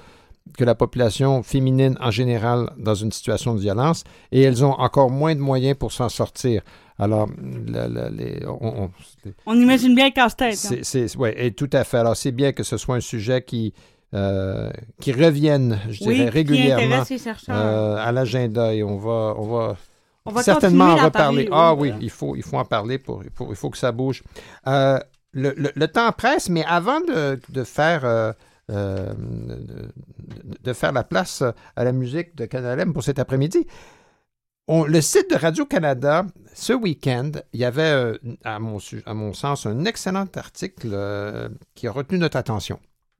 S2: que la population féminine en général dans une situation de violence et elles ont encore moins de moyens pour s'en sortir. Alors, la- la- les- on- on-
S4: On imagine bien le casse-tête. hein.
S2: et tout à fait. Alors, c'est bien que ce soit un sujet qui, euh, qui revienne, je
S4: oui,
S2: dirais, régulièrement euh, à l'agenda et on va, on va,
S4: On va
S2: certainement en reparler.
S4: parler,
S2: ah
S4: oui, voilà.
S2: il faut, il faut en parler pour, il faut, il faut que ça bouge. Euh, le, le- le temps presse, mais avant de, de faire de, de faire la place à la musique de Canalem pour cet après-midi, on- le site de Radio-Canada, ce week-end, il y avait, à, mon, à mon sens, un excellent article qui a retenu notre attention.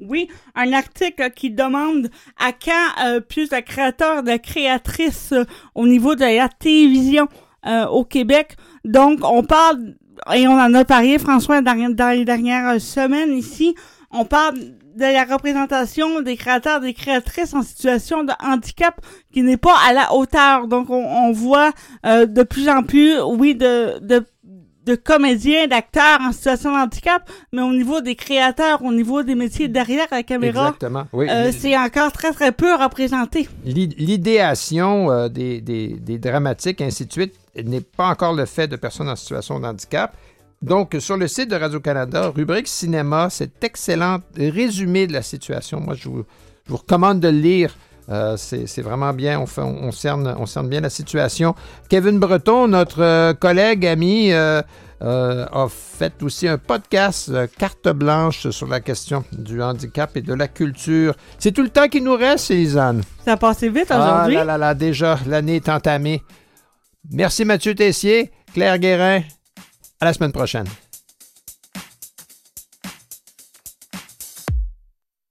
S4: Oui, un article qui demande à quand euh, plus de créateurs, de créatrices euh, au niveau de la télévision euh, au Québec. Donc, on parle, et on en a parlé, François, dans, dans les dernières semaines ici, on parle de la représentation des créateurs, des créatrices en situation de handicap qui n'est pas à la hauteur. Donc, on, on voit euh, de plus en plus, oui, de, de de comédiens, d'acteurs en situation de handicap, mais au niveau des créateurs, au niveau des métiers derrière la caméra,
S2: Exactement. Oui.
S4: euh, c'est encore très très peu représenté.
S2: L'i- L'idéation euh, des, des- des dramatiques, ainsi de suite, n'est pas encore le fait de personnes en situation de handicap. Donc, sur le site de Radio-Canada, rubrique cinéma, cet excellent résumé de la situation. Moi, je vous, je vous recommande de le lire. Euh, c'est vraiment bien. On, fait, on, on cerne, on cerne bien la situation. Kevin Breton, notre euh, collègue, ami, euh, euh, a fait aussi un podcast carte blanche sur la question du handicap et de la culture. C'est tout le temps qu'il nous reste, Lisanne.
S4: Ça a passé vite
S2: Ah
S4: aujourd'hui.
S2: là là là, déjà, l'année est entamée. Merci Mathieu Tessier, Claire Guérin. À la semaine prochaine.